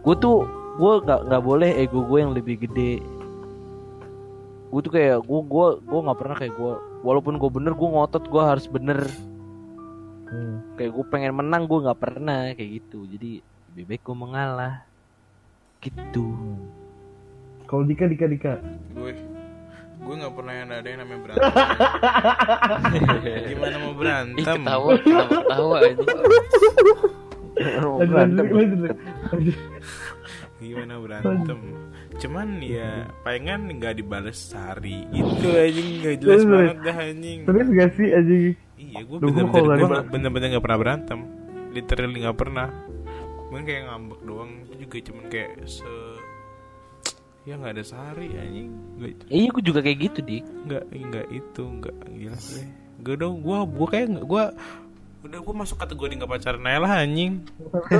Gue tuh gue nggak nggak boleh ego gue yang lebih gede. Gue tuh kayak gue gue gue nggak pernah kayak gue walaupun gue bener gue ngotot gue harus bener Hmm. kayak gue pengen menang gue nggak pernah kayak gitu jadi lebih baik gue mengalah gitu Kalau Dika Dika Dika. gue gue nggak pernah yang ada yang namanya [LAUGHS] berantem. Gimana mau Ih berantem? ketawa, kenapa ketawa lanjut lanjut. lanjut. Gimana berantem? Cuman ya pengen nggak dibales sehari gitu anjing nggak jelas Terus, banget dah anjing. Serius gak sih anjing? Iya gue bener-bener gue bener-bener nggak pernah berantem. Literally nggak pernah. Gue kayak ngambek doang itu juga cuman kayak se ya nggak ada sehari anjing. Nggak itu. Iya gue juga kayak gitu dik. Nggak nggak itu nggak gila deh gue dong gue gue kayak nggak gue udah gue masuk kategori nggak pacaran aja lah anjing.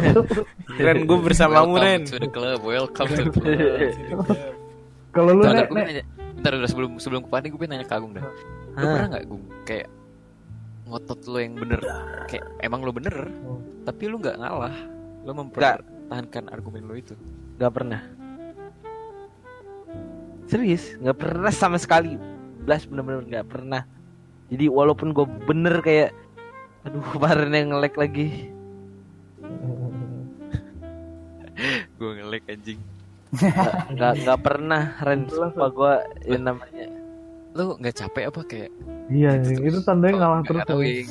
[LAUGHS] Ren gue bersamamu Ren. Welcome to the club, welcome to the club. [LAUGHS] Kalau lu nek gue nanya, bentar udah sebelum sebelum ke gue pengen nanya ke Agung dah. Lu pernah nggak Gung kayak ngotot lo yang bener kayak emang lo bener tapi lu nggak ngalah? Lo mempertahankan argumen lo itu? Nggak pernah serius nggak pernah sama sekali. Belas bener-bener nggak pernah. Jadi walaupun gue bener kayak aduh kemarin yang ngelek lagi. [LAUGHS] Gue ngelek anjing. Nggak nggak pernah Ren. Sumpah gue yang namanya. Lu nggak capek apa kayak? Iya anjing, itu tandanya ngalah terus. tahu lu,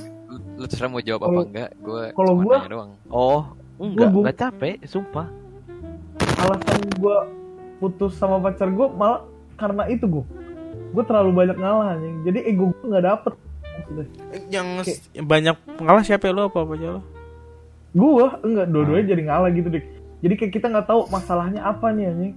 lu terserah mau jawab apa Kalau- enggak gue kalau doang. Oh, enggak, enggak capek, sumpah. Alasan gue putus sama pacar gue malah karena itu gue. Gue terlalu banyak ngalah anjing. Jadi ego gue nggak dapet. Maksudnya. Yang s- banyak pengalah siapa ya, lo apa apa aja lo? Gue enggak dua-duanya jadi ngalah gitu deh. Jadi kayak kita nggak tahu masalahnya apa nih anjing.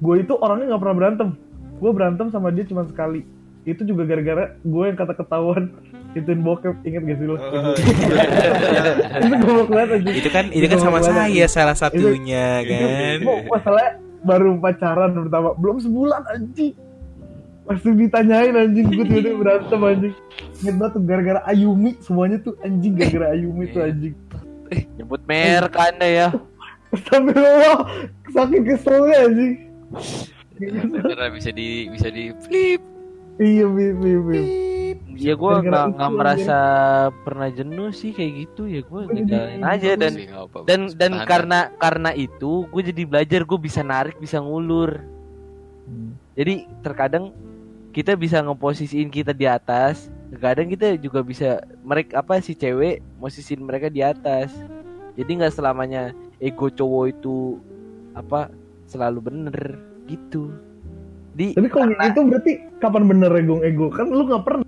Gue itu orangnya nggak pernah berantem. Gue berantem sama dia cuma sekali. Itu juga gara-gara gue yang kata ketahuan [LAUGHS] ituin bokep inget gak sih lo? [LAUGHS] itu gue banget anjing. Itu kan itu kan sama saya salah satunya kan. Itu, masalahnya baru pacaran pertama. Belum sebulan anjing. Langsung ditanyain anjing. Gue tiba-tiba berantem anjing. Banget tuh gara-gara Ayumi. Semuanya tuh anjing gara-gara Ayumi tuh anjing. Nyebut merek Anda ya. Lo saking keselnya anjing. Karena bisa di bisa di flip. Iya bim bim Ya gue Gara-gara nggak nggak aja. merasa pernah jenuh sih kayak gitu. Ya gue ngejalanin aja. dan Sih, dan dan Tahan. karena karena itu gue jadi belajar gue bisa narik bisa ngulur. Jadi terkadang kita bisa ngeposisiin kita di atas terkadang kita juga bisa mereka apa si cewek posisiin mereka di atas. Jadi nggak selamanya ego cowok itu apa selalu bener gitu. Di Tapi kalau itu berarti kapan bener ego ego? Kan lu nggak pernah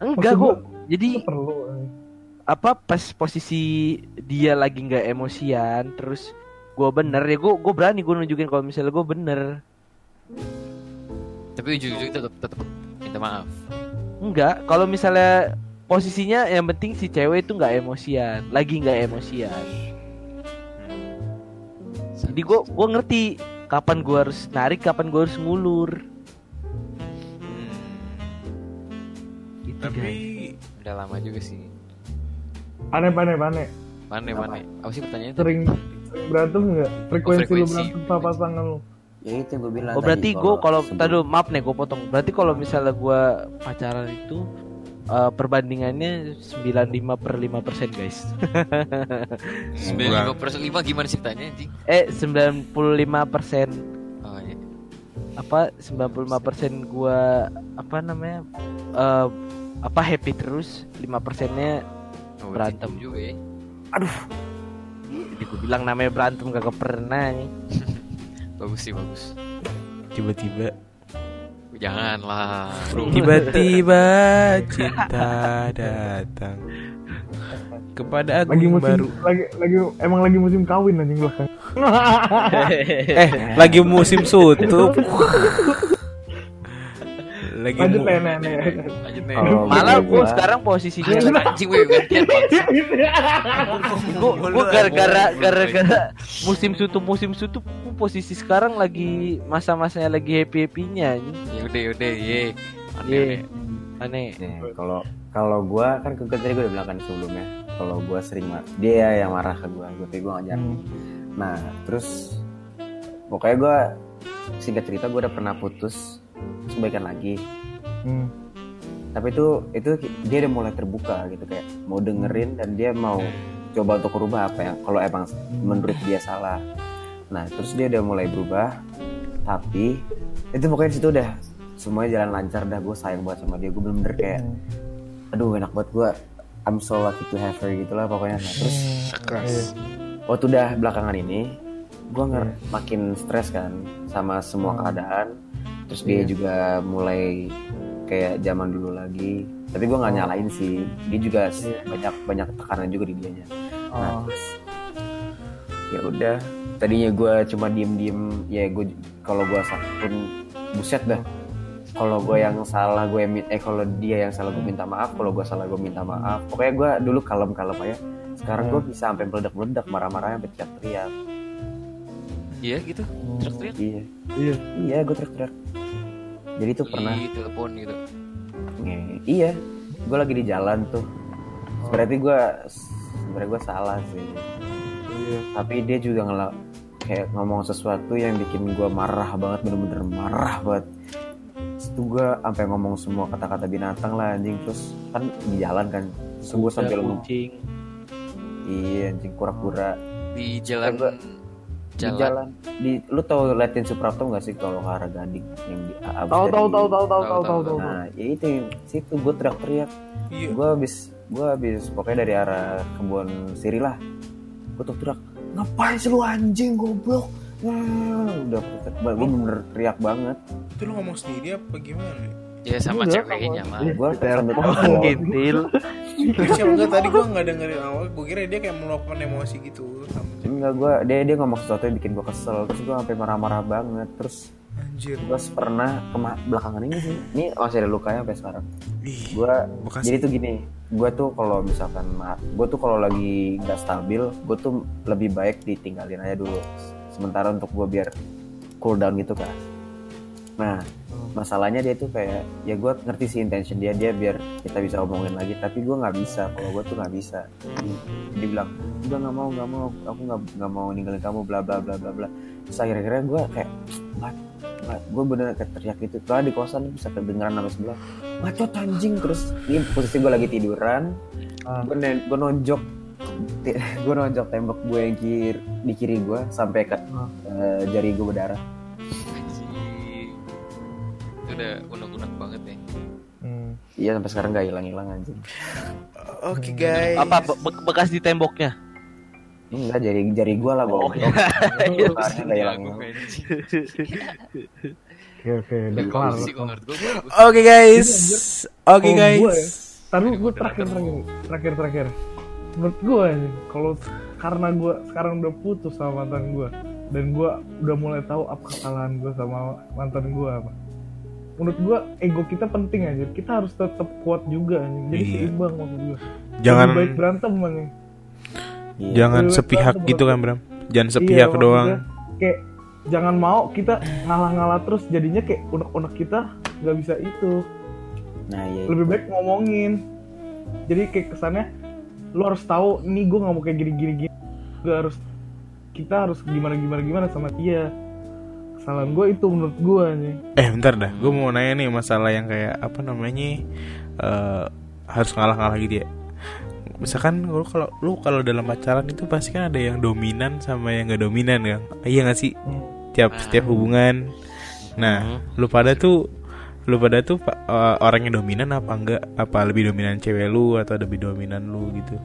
enggak gue gua- jadi Lu perlu anjing. apa pas posisi dia lagi nggak emosian terus gue bener ya gue gue berani gue nunjukin kalau misalnya gue bener. Tapi ujung-ujungnya tetap tetap minta maaf. Enggak kalau misalnya posisinya yang penting si cewek itu nggak emosian lagi nggak emosian. Jadi gue gue ngerti kapan gue harus narik kapan gue harus ngulur Tapi udah lama juga sih. Aneh aneh aneh. Mana mana apa sih pertanyaannya? Sering sering berantem nggak? Frekuensi, lu frekuensi. berantem sama pasangan lu? Ya itu yang gue bilang Oh berarti gue kalau tadi maaf nih gue potong. Berarti kalau misalnya gue pacaran itu eh, perbandingannya 95 per 5 persen guys. [LAUGHS] sembilan lima persen. Lima gimana sih tanya anjing eh 95 persen. Oh iya. Apa 95 persen gue apa namanya eh, apa happy terus 5 persennya oh, Berantem. juga ya jadi gue bilang namanya berantem gak pernah nih. [LAUGHS] bagus sih bagus tiba-tiba janganlah [LAUGHS] tiba-tiba cinta datang kepada lagi agung musim baru. lagi lagi emang lagi musim kawin anjing belakang Eh, lagi musim sutup. [LAUGHS] lagi lanjut ya nenek lanjut nih Malah gue gua- sekarang posisinya Anjing, anjing weh gantian [LAUGHS] gue gue gara-gara gara-gara musim sutup musim sutup gua posisi sekarang lagi masa-masanya lagi happy happynya anjing. ya udah ya udah ye aneh Iya. aneh aneh. Nih, kalau kalau gue kan ke tadi gue udah bilang kan sebelumnya kalau gue sering dia yang marah ke gue gue tapi gue ngajar nah terus pokoknya gue singkat cerita gue udah pernah putus terus baikan lagi Hmm. tapi itu itu dia udah mulai terbuka gitu kayak mau dengerin dan dia mau coba untuk merubah apa yang kalau emang menurut dia salah. Nah terus dia udah mulai berubah tapi itu pokoknya situ udah semuanya jalan lancar dah gue sayang banget sama dia gue bener-bener kayak aduh enak banget gue I'm so lucky to have her gitu lah pokoknya. Nah, terus keras. waktu udah belakangan ini gue nger makin stres kan sama semua keadaan. Terus dia juga mulai kayak zaman dulu lagi. Tapi gue nggak nyalain sih. Dia juga s- banyak banyak tekanan juga di dianya. Nah Oh. terus ya udah. Tadinya gue cuma diem diem ya gue kalau gue salah pun buset dah. Kalau gue yang salah gue eh kalau dia yang salah gue minta maaf. Kalau gue salah gue minta maaf. Pokoknya gue dulu kalem kalem aja. Sekarang gue bisa sampai meledak meledak marah-marah sampai teriak teriak iya gitu. Teriak-teriak. Iya. Iya. Iya gue teriak teriak jadi tuh pernah. di telepon gitu. Nge- iya. Gue lagi di jalan tuh. Berarti gue sebenarnya gue salah sih. Iya. Tapi dia juga ngelak kayak ngomong sesuatu yang bikin gue marah banget bener-bener marah banget. Itu gue sampai ngomong semua kata-kata binatang lah anjing. Terus kan di jalan kan terus gue sambil ngomong. iya anjing kura-kura. Di jalan Gua- di jalan. jalan di lu tau Latin Suprapto nggak sih kalau ke arah Gading yang di abis Tahu dari- tahu tahu tahu tahu Tahu, tahu tahu tahu. tahu. nah ya itu situ gue teriak-teriak Iya. gue habis gue habis pokoknya dari arah kebun siri lah gue tuh teriak ngapain sih lu anjing goblok Wah, udah gue bener teriak banget Itu lu ngomong sendiri apa gimana? Ya sama Enggak, ceweknya mah. gue Telepon gentil. Siapa enggak tadi gua nggak dengerin awal, gua kira dia kayak meluapkan emosi gitu sama cewek. enggak gue dia dia ngomong sesuatu yang bikin gue kesel terus gue sampai marah-marah banget terus Anjir. gue pernah kema belakangan ini sih ini masih ada lukanya sampai sekarang gue jadi tuh gini gue tuh kalau misalkan gue tuh kalau lagi nggak stabil gue tuh lebih baik ditinggalin aja dulu sementara untuk gue biar cool down gitu kan nah masalahnya dia tuh kayak ya gue ngerti sih intention dia dia biar kita bisa omongin lagi tapi gue nggak bisa kalau gue tuh nggak bisa. Dia bilang udah nggak mau nggak mau aku nggak nggak mau ninggalin kamu bla bla bla bla bla. Terus akhirnya gue kayak gue bener kayak teriak gitu. Kalau di kosan bisa kedengeran sampai sebelah bacot anjing. Terus ini posisi gue lagi tiduran Ah. gue gue nonjok [LAUGHS] gue nonjok tembok gue yang kiri di kiri gue sampai ke eh, jari gue berdarah. Itu udah unek-unek banget ya. Hmm. iya sampai sekarang gak hilang hilang anjing Oke guys. Apa be- be- bekas di temboknya? enggak jari jari gue lah gue Oh, hilang anjing. Oke oke, udah kelar. Oke guys. Oke guys. gue ya, Ntar dulu gue terakhir terakhir terakhir terakhir. Menurut gue kalau karena gue sekarang udah putus sama mantan gue dan gue udah mulai tahu apa kesalahan gue sama mantan gue apa. Menurut gue ego kita penting aja. Kita harus tetap kuat juga anjing. Jadi Iya. seimbang maksud gue. Jangan Lebih baik berantem anjing. Iya. jangan Lebih sepihak berantem, gitu kan. Bram. Jangan sepihak Iya, doang. Kayak jangan mau kita ngalah-ngalah terus jadinya kayak unek-unek kita nggak bisa itu. nah iya lebih baik ngomongin jadi kayak kesannya lu harus tahu nih gue nggak mau kayak gini gini gini gue harus kita harus gimana gimana gimana sama dia kesalahan gue itu menurut gue nih Eh bentar dah, gue mau nanya nih masalah yang kayak apa namanya eh harus ngalah-ngalah gitu ya. Misalkan lu kalau lu kalau dalam pacaran itu pasti kan ada yang dominan sama yang gak dominan kan? Iya gak sih? Tiap setiap hubungan. Nah, lu pada tuh lu pada tuh eh, orang yang dominan apa enggak? Apa lebih dominan cewek lu atau lebih dominan lu gitu?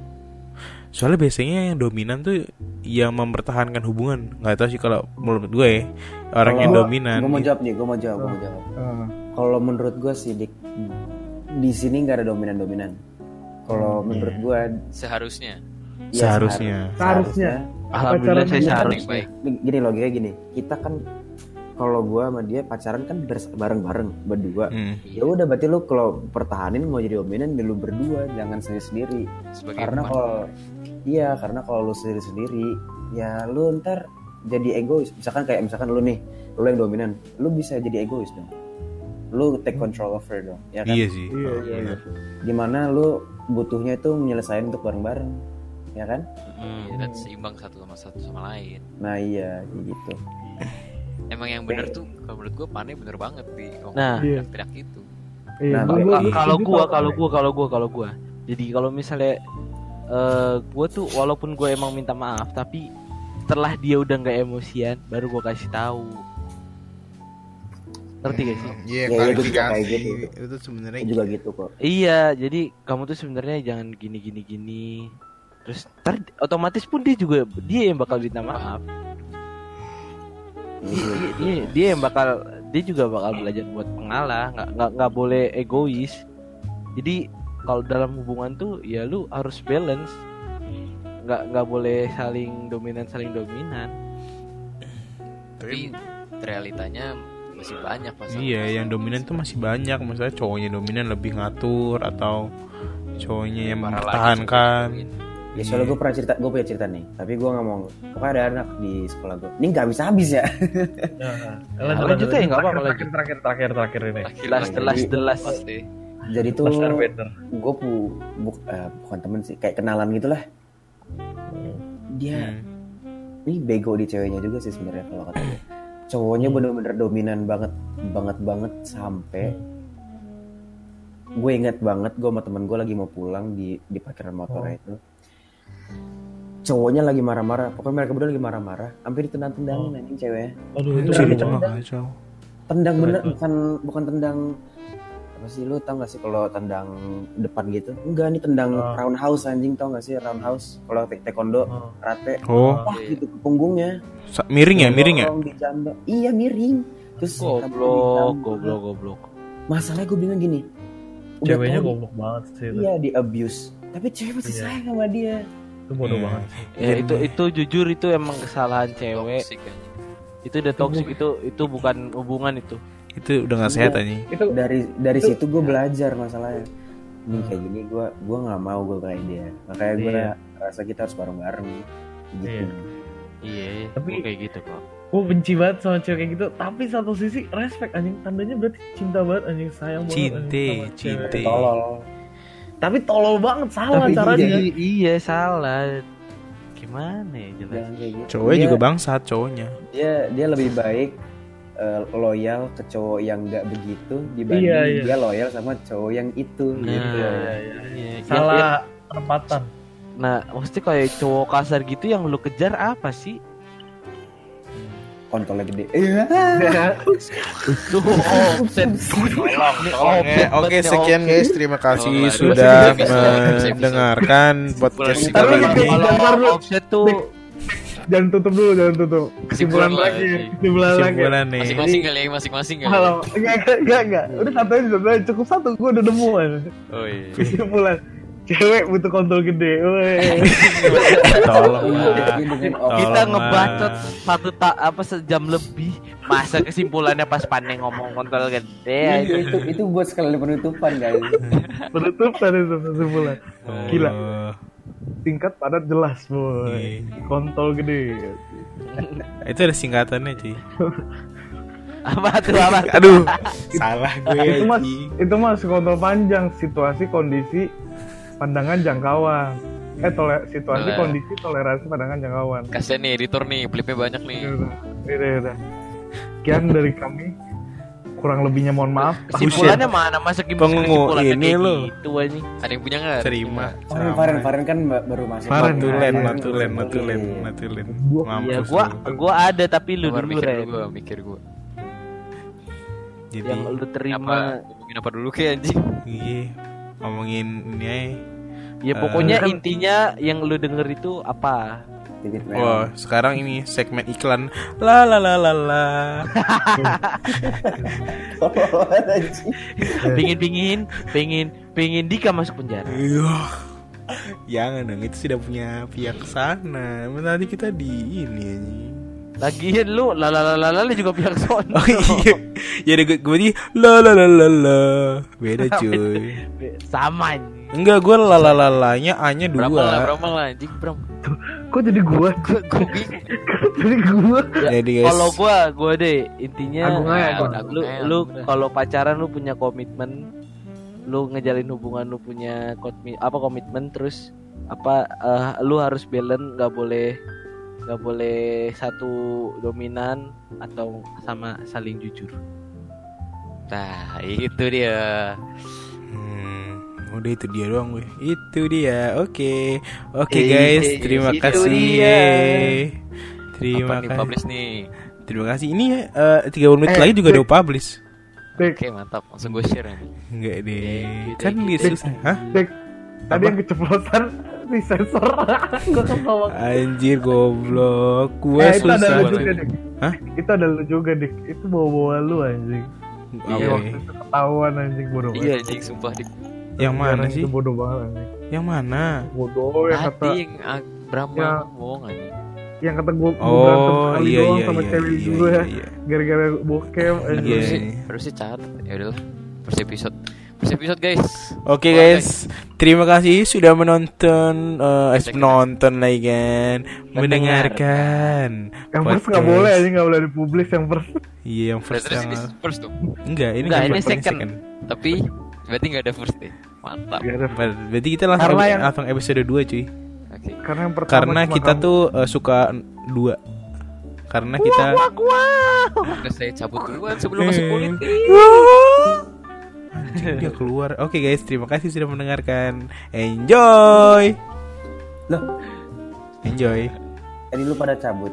Soalnya biasanya yang dominan tuh yang mempertahankan hubungan. nggak tahu sih kalau menurut gue ya, orang yang dominan. gue mau jawab nih gue mau jawab gue mau jawab Ah, kalau menurut gue sih dik di sini nggak ada dominan dominan kalau menurut gue Seharusnya. ya Seharusnya. Seharusnya. Alhamdulillah saya Pacaran seharusnya. Gini logikanya gini kita kan kalau gue sama dia pacaran kan bareng bareng berdua Hmm. ya udah berarti lu kalau pertahanin mau jadi dominan ya lu berdua jangan sendiri sendiri Sebagai karena kalau iya karena kalau lu sendiri sendiri ya lu ntar jadi egois misalkan kayak misalkan lu nih lu yang dominan lu bisa jadi egois dong lu take control over dong ya kan Iya sih. Iya, Oh, iya, iya. di mana lu butuhnya itu menyelesaikan untuk bareng-bareng ya kan Iya, dan seimbang satu sama satu sama lain. nah iya gitu [LAUGHS] Emang yang bener tuh kalau menurut gue Pane bener banget di Nah. Iya. teriak itu. Iya, Nah, gua- Iya, gua- Ka- kalau gua kalau gua kalau gua kalau gua jadi kalau misalnya eh gua tuh walaupun gua emang minta maaf tapi setelah dia udah nggak emosian baru gua kasih tahu. Ngerti gak sih? Iya, Ya, juga klarifikasi. kayak gitu. Itu sebenarnya juga gitu kok. Iya jadi kamu tuh sebenarnya jangan gini gini. Gini terus ntar otomatis pun dia juga dia yang bakal minta maaf. Iya, dia, dia, dia yang bakal dia juga bakal belajar buat mengalah nggak nggak nggak boleh egois. Jadi kalau dalam hubungan tuh ya lu harus balance. Nggak nggak boleh saling dominan saling dominan. Tapi realitanya masih banyak pasangan. Iya, yang dominan tuh masih banyak. Misalnya cowoknya dominan lebih ngatur atau cowoknya yang mempertahankan. Ya soalnya gue pernah cerita, gue punya cerita nih. Tapi gue gak mau. Pokoknya ada anak di sekolah gue Ini gak bisa habis ya Lanjut, lanjut aja, nggak apa-apa, terakhir, terakhir terakhir terakhir ini. Lagi delas, delas. pasti. Jadi tuh Gue pu, bu- eh, bukan temen sih Kayak kenalan gitu lah Dia Hmm. Ini bego di ceweknya juga sih sebenarnya kalau kata gue Cowoknya bener-bener dominan banget Banget banget Sampai Gue inget banget Gue sama temen gue lagi mau pulang Di, di parkiran motornya itu. Cowoknya lagi marah-marah pokoknya mereka berdua lagi marah-marah hampir ditendang-tendangin anjing ceweknya. Aduh itu. Wah, kacau. tendang bener bukan bukan tendang apa sih lu tau gak sih kalau tendang depan gitu enggak ini tendang Ah. roundhouse anjing tau gak sih roundhouse kalau te- taekwondo Oh. karate Oh, wah gitu ke punggungnya sa- miring ya, miring ya? Iya miring terus Goblok, goblok, goblok. masalahnya gue bingung gini udah Ceweknya tahu goblok banget sih itu. iya di abuse tapi cewek masih Iya. sayang sama dia Itu bodoh Hmm. banget sih. Ya itu itu jujur itu emang kesalahan cewek. Toxic. Itu udah toxic itu itu bukan hubungan itu. Itu udah gak sehat anjing. Itu dari dari situ gue belajar masalahnya ini kayak gini gue gue nggak mau gue kayak dia makanya gue Iya. rasa kita harus bareng bareng gitu Iya. Iya, Tapi- gua kayak gitu kok. gue benci banget sama cewek kayak gitu tapi satu sisi respect anjing tandanya berarti cinta banget anjing sayang banget anjing sama cewek. cinte. tolol tapi tolol banget salah Tapi caranya Iya, iya salah. Gimana ya jelas? gitu Cowoknya juga bangsat cowoknya. dia dia lebih baik eh, loyal ke cowok yang nggak begitu dibanding Iya, iya. dia loyal sama cowok yang itu Nah, gitu iya, iya, iya. iya. salah Ya, ya. Nah, maksudnya kayak cowok kasar gitu yang lu kejar apa sih? kontolnya gede [LAUGHS] iya offset Oke, nih, sekian guys. Terima kasih sudah mendengarkan podcast bisa. ini. Kalau offset tuh jangan tutup dulu jangan tutup. Kesimpulan Kesimpulan lagi. kesimpulan lagi. Kesimpulan nih. Masing-masing kali ya, masing-masing kali. halo enggak enggak enggak udah satu aja satu aja cukup satu gue udah nemu aja Oh iya. kesimpulan. Cewek butuh kontol gede Tolong Iya, kita Tolong offset. ngebacot satu tak apa sejam lebih. Masa kesimpulannya pas pandai ngomong kontol gede Iya, aja. itu itu buat sekali penutupan guys. Penutupan itu kesimpulan. Gila. Singkat padat jelas boy Iya. kontol gede [LAUGHS] Itu ada singkatannya cuy. [LAUGHS] apa tuh apa tuh? Aduh, [LAUGHS] salah gue. itu mas itu mas kontol panjang situasi kondisi pandangan jangkauan eh tole, situasi kondisi toleransi pandangan jangkauan Kasian nih editor nih, klipnya banyak nih. Udah, udah, udah. Sekian dari kami kurang lebihnya mohon maaf kesimpulannya mana Pengu- kesimpulannya ini lu. gitu aja Ada yang punya nggak? Terima. Faren Faren Faren kan ba- baru masuk Faren, Matulen, Faren. matulen, matulen, matulen. Gua- ya Mampus gua gua ada tapi lu dulu mikir dulu, mikir gua. Jadi, yang lu terima Ngomongin apa dulu kayak anjing? iya, ngomongin ini aja. ya pokoknya Kan- intinya yang lu denger itu apa Wah, merah. sekarang ini segmen iklan. La la la la la. [LAUGHS] pingin pingin pingin pingin Dika masuk penjara Yuh. Jangan dong, itu sudah punya pihak sana. Nanti kita di ini anjing. lagian lu lalalala juga pihak sono Oh iya. Ya gue gue la la la la la. Beda [LAUGHS] cuy. sama ini Enggak, gue la la la la-nya A-nya Berapa lah, dua. berapa lah anjing, Bram. kok jadi gua [LAUGHS] Gua gua bingung. jadi gua Jadi guys. kalau gua gua deh intinya Agung aja, nah, Agung. lu Agung aja, lu dah. kalau pacaran lu punya komitmen lu ngejalin hubungan lu punya komitmen apa komitmen terus apa eh, lu harus balance nggak boleh nggak boleh satu dominan atau sama saling jujur Nah, itu dia. Hmm, udah itu dia doang gue. Itu dia. Oke. Oke Eh, guys, terima itu kasih. dia. Terima kasih. publish nih? Terima kasih. Ini eh 30 menit Eh, lagi juga udah publish. Oke, mantap. Langsung gue share nih. Enggak deh. Kan dia susah. Hah? Tadi yang keceplosan di sensor [LAUGHS] gua kesel Anjir goblok. Gua eh, itu ada susah. lu Susah. juga dik Hah? itu ada lu juga dik itu bawa bawa lu anjing Iya, ya? waktu itu ketahuan anjing bodoh Iya, anjing sumpah dik. Yang mana Sekarang sih? itu bodoh banget anjing Yang mana? bodoh yang kata yang ah, Bram Ya. ngomong anjing. yang kata gua, gua berantem Oh, sekali iya doang iya sama iya. cewek iya, gue iya, iya. gara-gara bokep Iya, anjing iya. Harusnya, harusnya catat. Ya udahlah. First episode. First episode guys. Oke Oke. guys, terima kasih sudah menonton, eh eh, menonton lagi kan, mendengarkan. yang first nggak boleh anjing nggak boleh dipublis yang first Iya yang first Terus yang ini first tuh. enggak ini Enggak, kan ini second. Tapi berarti nggak ada first deh. Mantap. Gak ada. Ber- Berarti kita langsung Karena yang- langsung episode 2 cuy. Oke. karena yang pertama Karena kita kamu. tuh eh, suka dua. Karena kita Udah saya cabut duluan sebelum masuk Eh. politik. Anjing, dia keluar. Oke guys, terima kasih sudah mendengarkan. Enjoy. Loh, Enjoy. Tadi lu pada cabut.